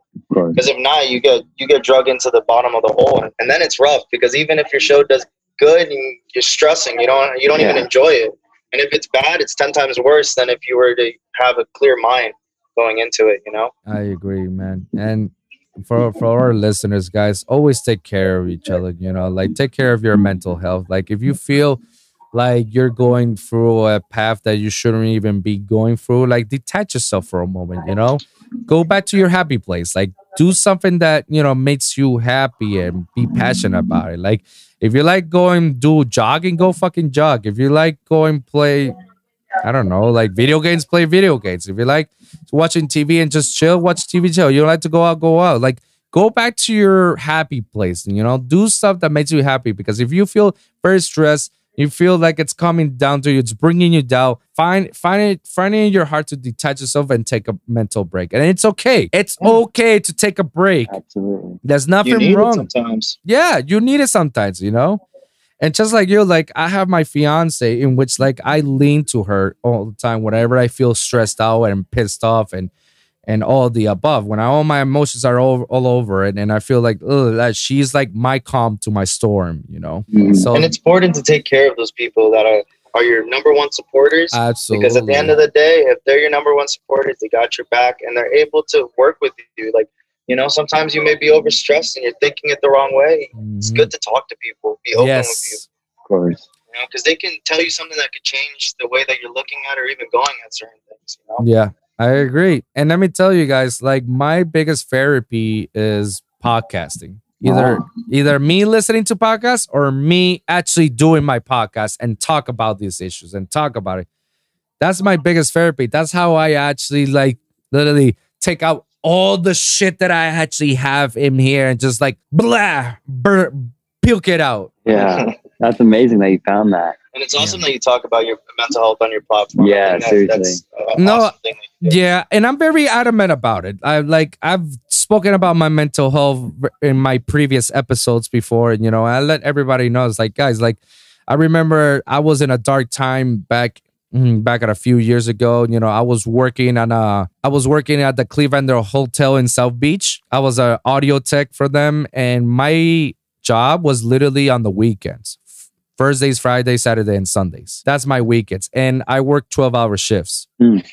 Because if not you get you get drug into the bottom of the hole and then it's rough because even if your show does good and you're stressing. You don't you don't yeah. even enjoy it. And if it's bad, it's ten times worse than if you were to have a clear mind going into it. You know. I agree, man. And for for our listeners, guys, always take care of each other. You know, like take care of your mental health. Like if you feel like you're going through a path that you shouldn't even be going through, like detach yourself for a moment. You know, go back to your happy place. Like do something that you know makes you happy and be passionate about it. Like if you like going do jogging, go fucking jog. If you like going play, I don't know, like video games, play video games. If you like watching TV and just chill, watch TV chill. You don't like to go out, go out. Like go back to your happy place. You know, do stuff that makes you happy. Because if you feel very stressed, you feel like it's coming down to you, it's bringing you down. Find find it finding in your heart to detach yourself and take a mental break. And it's okay. It's okay to take a break. Absolutely. There's nothing wrong. sometimes. Yeah, you need it sometimes, you know? And just like you, like I have my fiance in which like I lean to her all the time whenever I feel stressed out and pissed off and and all the above. When I, all my emotions are all, all over it, and I feel like that she's like my calm to my storm, you know. Mm-hmm. So and it's important to take care of those people that are are your number one supporters. Absolutely. Because at the end of the day, if they're your number one supporters, they got your back and they're able to work with you. Like you know, sometimes you may be overstressed and you're thinking it the wrong way. Mm-hmm. It's good to talk to people, be open yes. with you. Of course. You know, because they can tell you something that could change the way that you're looking at or even going at certain things. You know? Yeah. I agree. And let me tell you guys, like my biggest therapy is podcasting. Either wow. either me listening to podcasts or me actually doing my podcast and talk about these issues and talk about it. That's my biggest therapy. That's how I actually like literally take out all the shit that I actually have in here and just like blah, bur- puke it out. Yeah. That's amazing that you found that. And it's awesome yeah. that you talk about your mental health on your platform. Yeah, seriously. That's no, awesome yeah, and I'm very adamant about it. I like I've spoken about my mental health in my previous episodes before, and you know, I let everybody know. It's like, guys, like I remember I was in a dark time back mm, back at a few years ago. You know, I was working on a I was working at the Clevelander Hotel in South Beach. I was an audio tech for them, and my job was literally on the weekends. Thursdays, Fridays, Saturday, and Sundays. That's my weekends. And I work 12 hour shifts. Mm.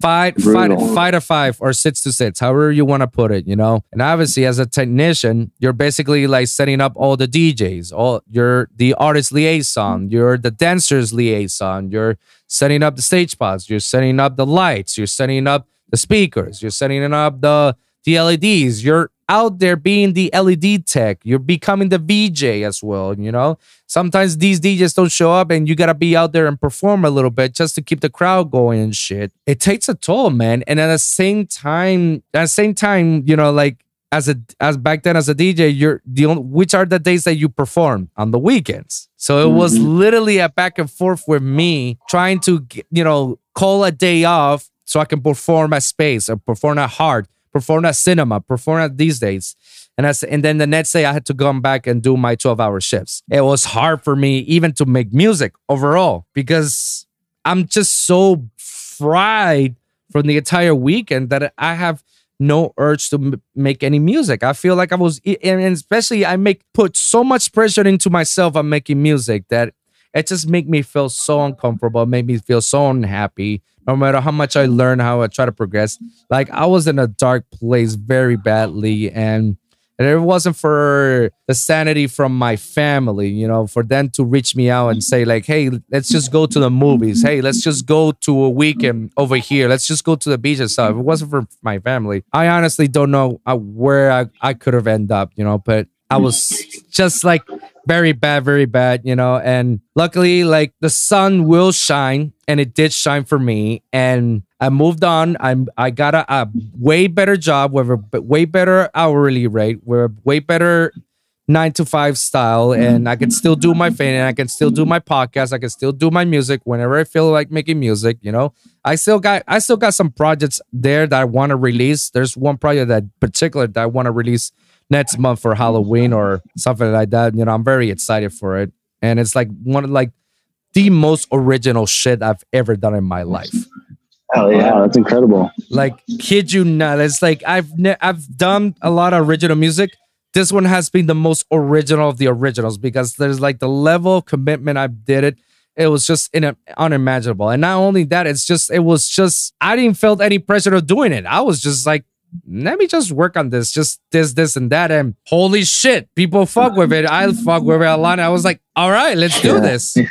Five, five, five to five or six to six, however you want to put it, you know? And obviously, as a technician, you're basically like setting up all the DJs, all you're the artist liaison, you're the dancers liaison, you're setting up the stage pods, you're setting up the lights, you're setting up the speakers, you're setting up the the LEDs, you're out there being the LED tech. You're becoming the VJ as well. You know, sometimes these DJs don't show up and you got to be out there and perform a little bit just to keep the crowd going and shit. It takes a toll, man. And at the same time, at the same time, you know, like as a as back then as a DJ, you're the only, which are the days that you perform on the weekends. So it was Mhm. literally a back and forth with me trying to you know call a day off so I can perform at space or perform at hard, perform at cinema, perform at these days. And that's, and then the next day I had to come back and do my 12 hour shifts. It was hard for me even to make music overall because I'm just so fried from the entire weekend that I have no urge to m- make any music. I feel like I was, and especially I make put so much pressure into myself on making music that it just make me feel so uncomfortable, made me feel so unhappy. No matter how much I learn, how I try to progress, like I was in a dark place very badly, and and it wasn't for the sanity from my family, you know, for them to reach me out and say, like, hey, let's just go to the movies. Hey, let's just go to a weekend over here. Let's just go to the beach and stuff. If it wasn't for my family, I honestly don't know uh, where I, I could have ended up, you know, but I was just like very bad, very bad, you know. And luckily, like the sun will shine, and it did shine for me. And I moved on. I'm I got a, a way better job with a way better hourly rate, with a way better nine to five style, mm-hmm. and I can still do my thing, and I can still do my podcast. I can still do my music whenever I feel like making music. You know, I still got I still got some projects there that I want to release. There's one project that particular that I want to release next month for Halloween or something like that. You know, I'm very excited for it. And it's like one of like the most original shit I've ever done in my life. Hell yeah. That's incredible. Like, kid you not, it's like I've ne- I've done a lot of original music. This one has been the most original of the originals because there's like the level of commitment I did it. It was just in a, unimaginable. And not only that, it's just it was just I didn't felt any pressure of doing it. I was just like, let me just work on this, just this, this, and that. And holy shit, people fuck with it. I fuck with it a lot. I was like, all right, let's do Yeah. this.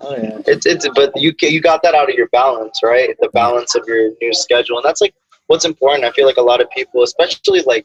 Oh yeah, it's it's but you you got that out of your balance, right? The balance of your new schedule, and that's like what's important. I feel like a lot of people, especially like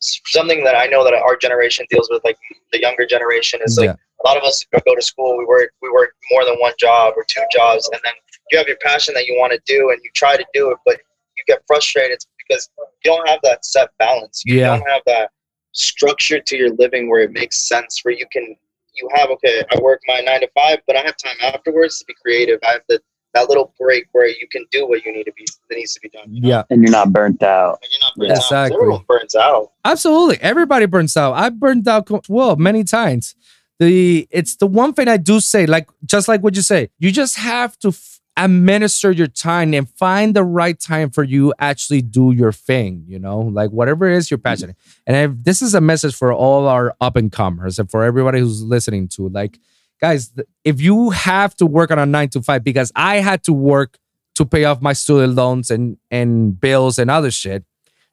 something that I know that our generation deals with, like the younger generation, is like Yeah. a lot of us go to school. We work we work more than one job or two jobs, and then you have your passion that you want to do, and you try to do it, but you get frustrated because you don't have that set balance. You Yeah. don't have that structure to your living where it makes sense, where you can you have okay i work my nine to five but i have time afterwards to be creative i have the, that little break where you can do what you need to be that needs to be done you know? Yeah. And you're not burnt out. And you're not burnt out, 'cause Exactly. everyone burns out Absolutely. Everybody burns out. I burned out co- well many times. The it's the one thing I do say, like just like what you say, you just have to f- administer your time and find the right time for you actually do your thing, you know, like whatever it is you're mm-hmm. passionate. And if this is a message for all our up and comers and for everybody who's listening to, like, guys, if you have to work on a nine to five, because I had to work to pay off my student loans and and bills and other shit.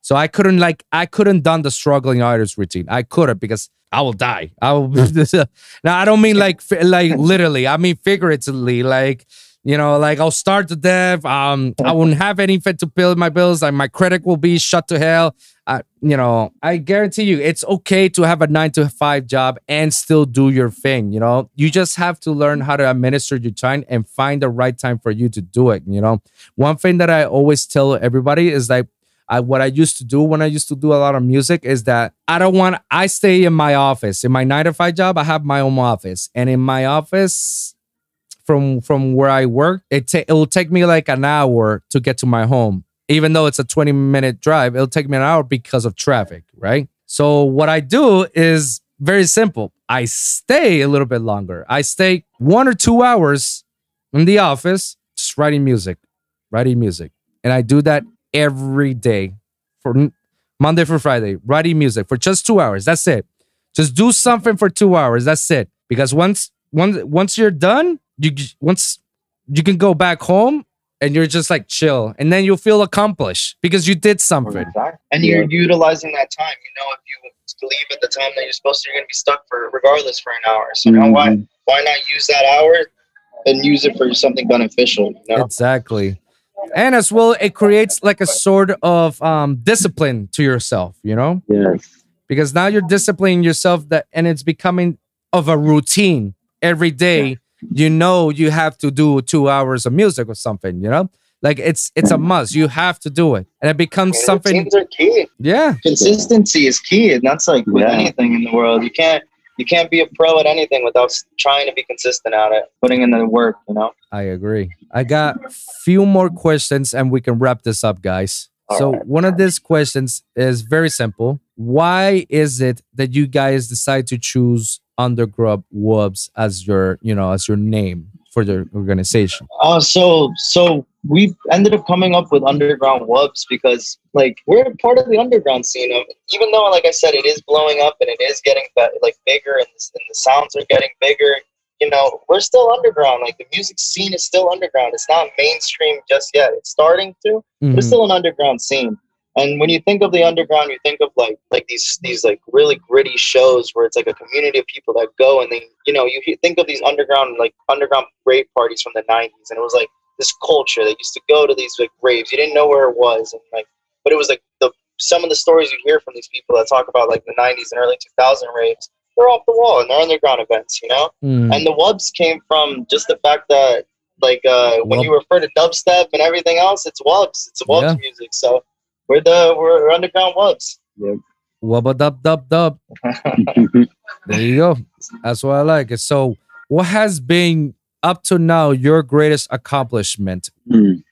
So I couldn't like I couldn't done the struggling artist routine. I couldn't because I will die. I will. now I don't mean like like literally. I mean figuratively. Like you know, like I'll start to death. Um, I won't have anything to pay my bills. Like my credit will be shut to hell. I, you know, I guarantee you, it's okay to have a nine to five job and still do your thing. You know, you just have to learn how to administer your time and find the right time for you to do it. You know, one thing that I always tell everybody is like I, what I used to do when I used to do a lot of music is that I don't want, I stay in my office. In my nine to five job, I have my own office. And in my office, from from where I work, it, ta- it will take me like an hour to get to my home. Even though it's a 20 minute drive, it'll take me an hour because of traffic, right? So what I do is very simple. I stay a little bit longer. I stay one or two hours in the office just writing music, writing music. And I do that every day for Monday for Friday, writing music for just two hours. That's it. Just do something for two hours. That's it. Because once once once you're done, you once you can go back home and you're just like chill, and then you'll feel accomplished because you did something. and you're utilizing that time you know if you leave at the time that you're supposed to you're going to be stuck for regardless for an hour so now why Mhm. why not use that hour and use it for something beneficial you know Exactly. And as well, it creates like a sort of um, discipline to yourself, you know, Yes. because now you're disciplining yourself that, and it's becoming of a routine every day. You know, you have to do two hours of music or something, you know. Like it's it's a must. You have to do it, and it becomes And something. Routines are key. Yeah, Consistency is key, and that's like with Yeah. anything in the world. You can't you can't be a pro at anything without trying to be consistent at it, putting in the work. You know. I agree. I got few more questions, and we can wrap this up, guys. So one of these questions is very simple. Why is it that you guys decide to choose Underground Wubz as your, you know, as your name for the organization? Uh, so so we ended up coming up with Underground Wubz because like we're part of the underground scene. Of, even though, like I said, it is blowing up and it is getting like bigger and the, and the sounds are getting bigger. You know, we're still underground. Like the music scene is still underground. It's not mainstream just yet. It's starting to, Mhm. it's still an underground scene. And when you think of the underground, you think of like like these these like really gritty shows where it's like a community of people that go and they you know you think of these underground like underground rave parties from the '90s, and it was like this culture that used to go to these like raves. You didn't know where it was, and like but it was like the some of the stories you hear from these people that talk about like the '90s and early 2000 raves. They're off the wall and they're underground events, you know. Mm. And the wubs came from just the fact that, like, uh, when you refer to dubstep and everything else, it's wubs. It's wubs Yeah. music. So we're the we're Underground Wubz. Wubba dub dub dub. There you go. That's what I like. So, what has been up to now your greatest accomplishment? Mm.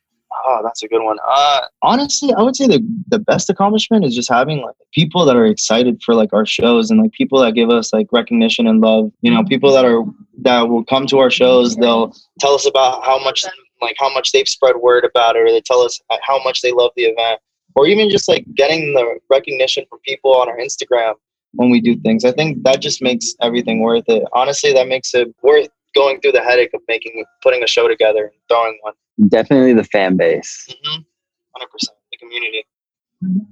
Oh, that's a good one. Uh, honestly, I would say the the best accomplishment is just having like people that are excited for like our shows and like people that give us like recognition and love. You know, people that are that will come to our shows. They'll tell us about how much like how much they've spread word about it, or they tell us how much they love the event, or even just like getting the recognition from people on our Instagram when we do things. I think that just makes everything worth it. Honestly, that makes it worth going through the headache of making putting a show together and throwing one. Definitely the fan base. Mm-hmm. 100%. The community.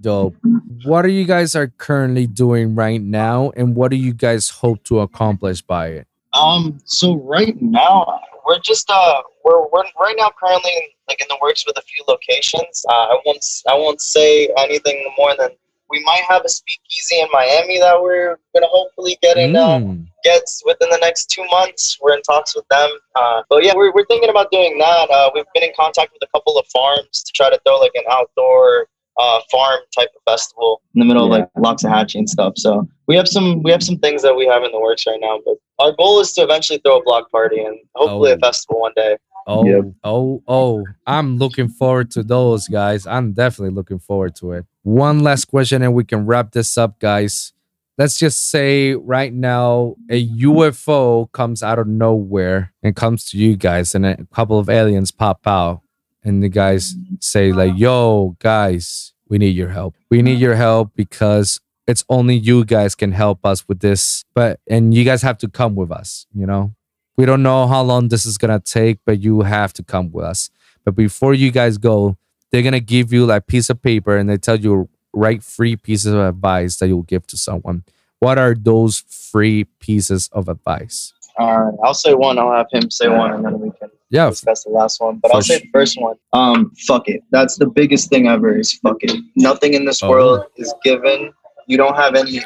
Dope. What are you guys are currently doing right now, and what do you guys hope to accomplish by it? Um. So right now we're just uh we're we're right now currently like in the works with a few locations. Uh, I won't I won't say anything more than we might have a speakeasy in Miami that we're gonna hopefully get in uh, Mm. gets within the next two months. We're in talks with them. Uh, but yeah, we're, we're thinking about doing that. Uh, we've been in contact with a couple of farms to try to throw like an outdoor uh, farm type of festival in the middle of like Loxahatchee and stuff. So we have some we have some things that we have in the works right now. But our goal is to eventually throw a block party and hopefully Oh. a festival one day. Oh, Yep. oh, oh. I'm looking forward to those, guys. I'm definitely looking forward to it. One last question and we can wrap this up, guys. Let's just say right now a UFO comes out of nowhere and comes to you guys, and a couple of aliens pop out, and the guys say, like, yo, guys, we need your help. We need your help because it's only you guys can help us with this. But and you guys have to come with us, you know? We don't know how long this is gonna take, but you have to come with us. But before you guys go, they're gonna give you like piece of paper and they tell you write three pieces of advice that you'll give to someone. What are those three pieces of advice? All right, I'll say one. I'll have him say one, and then we can Yeah, discuss the last one. But I'll say the first one. Um, fuck it. That's the biggest thing ever. Is fuck it. Nothing in this Oh. world is given. You don't have any.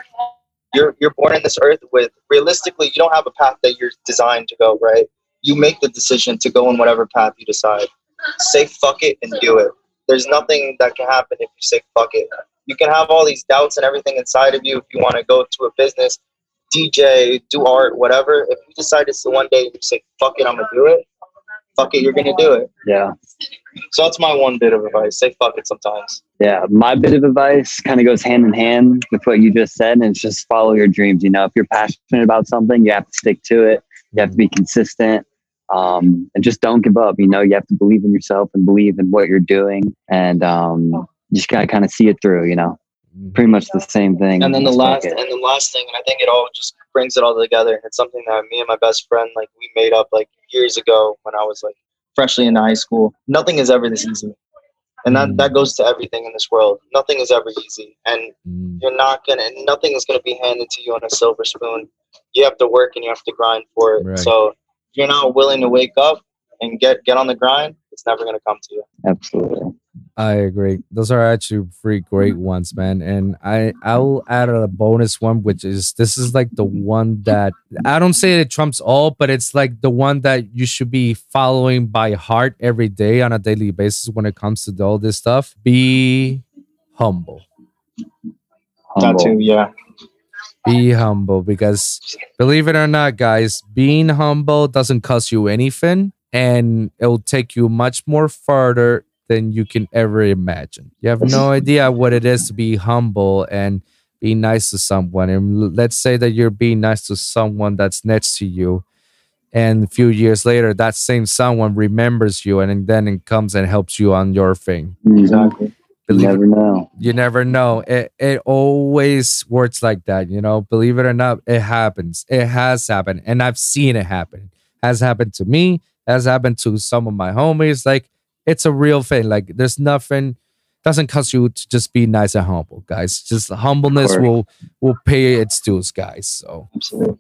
You're you're born in this earth with realistically, you don't have a path that you're designed to go. Right. You make the decision to go in whatever path you decide. Say fuck it and do it. There's nothing that can happen if you say fuck it. You can have all these doubts and everything inside of you if you want to go to a business, DJ, do art, whatever. If you decide to one day you say fuck it, I'm gonna do it. Fuck it, you're gonna do it. Yeah. So that's my one bit of advice. Say fuck it sometimes. Yeah. My bit of advice kind of goes hand in hand with what you just said, and it's just follow your dreams. You know, if you're passionate about something, you have to stick to it. You have to be consistent. Um, and just don't give up. You know, you have to believe in yourself and believe in what you're doing, and um, just gotta kind of see it through. You know, pretty much the same thing. And then the last fuck and the last thing, and I think it all just brings it all together. It's something that me and my best friend like we made up like years ago when I was like freshly in high school. Nothing is ever this easy. And that, Mm. that goes to everything in this world. Nothing is ever easy. And Mm. you're not gonna nothing is gonna be handed to you on a silver spoon. You have to work and you have to grind for it. Right. So if you're not willing to wake up and get get on the grind, it's never gonna come to you. Absolutely. I agree. Those are actually three great mm-hmm. ones, man. And I I'll add a bonus one, which is this is like the one that I don't say it trumps all, but it's like the one that you should be following by heart every day on a daily basis when it comes to all this stuff. Be humble. That too, yeah. Be humble because believe it or not, guys, being humble doesn't cost you anything and it will take you much more further than you can ever imagine. You have no idea what it is to be humble and be nice to someone. And let's say that you're being nice to someone that's next to you. And a few years later, that same someone remembers you and then it comes and helps you on your thing. Exactly. You Believe never know. you never know. It it always works like that, you know. Believe it or not, it happens. It has happened, and I've seen it happen. Has happened to me. Has happened to some of my homies. Like it's a real thing. Like there's nothing. Doesn't cost you to just be nice and humble, guys. Just humbleness will will pay its dues, guys. So Absolutely.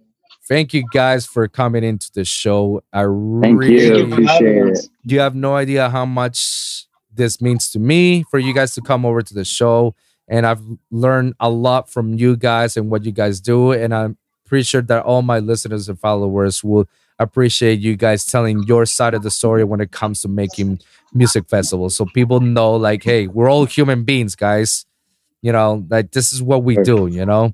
thank you guys for coming into the show. I Thank really you. Thank you Appreciate it. you have no idea how much this means to me for you guys to come over to the show and i've learned a lot from you guys and what you guys do and i'm pretty sure that all my listeners and followers will appreciate you guys telling your side of the story when it comes to making music festivals so people know like hey we're all human beings guys you know like this is what we do you know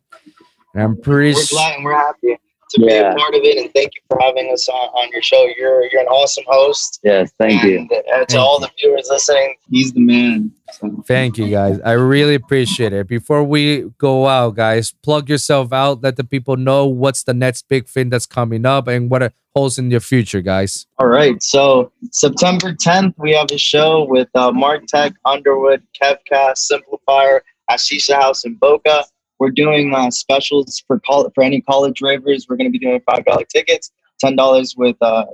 and i'm pretty We're glad and we're happy to be a part of it, and thank you for having us on, on your show. You're you're an awesome host. Yes, thank you. and, uh, to Thank all the viewers listening, He's the man. So, Thank you guys. I really appreciate it. Before we go out, guys, plug yourself out. Let the people know what's the next big thing that's coming up and what it in your future, guys. All right. So September 10th, we have a show with uh, Mark Tech, Underwood, Kevcast, Simplifier at Shisha House in Boca. We're doing uh, specials for col- for any college ravers. We're going to be doing five dollar tickets, ten dollars with uh,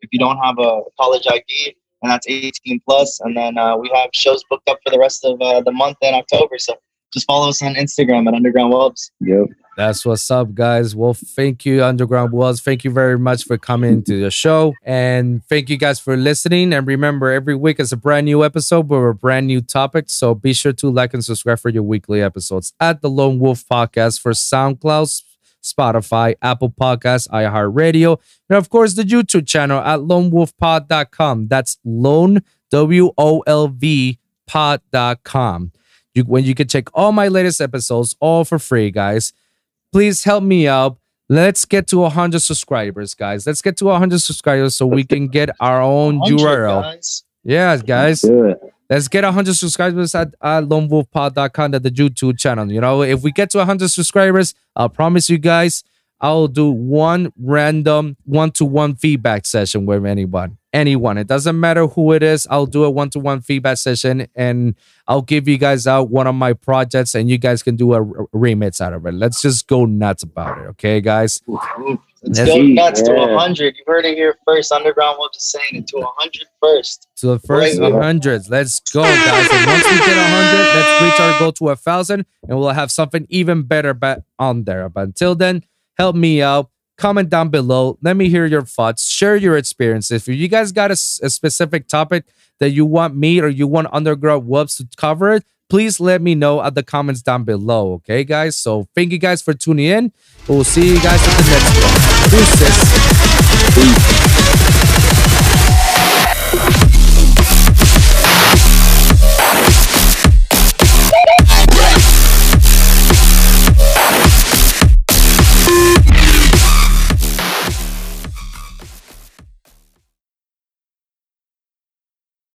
if you don't have a college ID, and that's eighteen plus. And then uh, we have shows booked up for the rest of uh, the month in October. So just follow us on Instagram at Underground Wubz. Yep. That's what's up, guys. Well, thank you, Underground Wubz. Thank you very much for coming to the show. And thank you guys for listening. And remember, every week is a brand new episode with a brand new topic. So be sure to like and subscribe for your weekly episodes at the Lone Wolv Podcast for SoundCloud, Spotify, Apple Podcasts, iHeartRadio, and of course the YouTube channel at lonewolvpod.com. That's lone, W O L V pod.com. You, when you can check all my latest episodes all for free, guys please help me out. Let's get to 100 subscribers, guys. Let's get to 100 subscribers so we can get our own URL. guys. Yeah, guys. Let's get 100 subscribers at, at lonewolvpod.com at the YouTube channel. You know, if we get to 100 subscribers, I'll promise you guys, I'll do one random one to one feedback session with anyone. Anyone. It doesn't matter who it is. I'll do a one to one feedback session and I'll give you guys out one of my projects and you guys can do a, remix out of it. Let's just go nuts about it. Okay, guys? Let's Let's go nuts to yeah. 100. You've heard it here first. Underground Wubz just saying it to 100 first. to the first Right. 100. Let's go, guys. And once we get 100, let's reach our goal to a 1,000 and we'll have something even better on there. But until then, help me out. Comment down below. Let me hear your thoughts. Share your experiences. If you guys got a specific topic that you want me or you want Underground Wubz to cover it, please let me know at the comments down below. Okay, guys? So thank you guys for tuning in. We'll see you guys at the next one. Peace.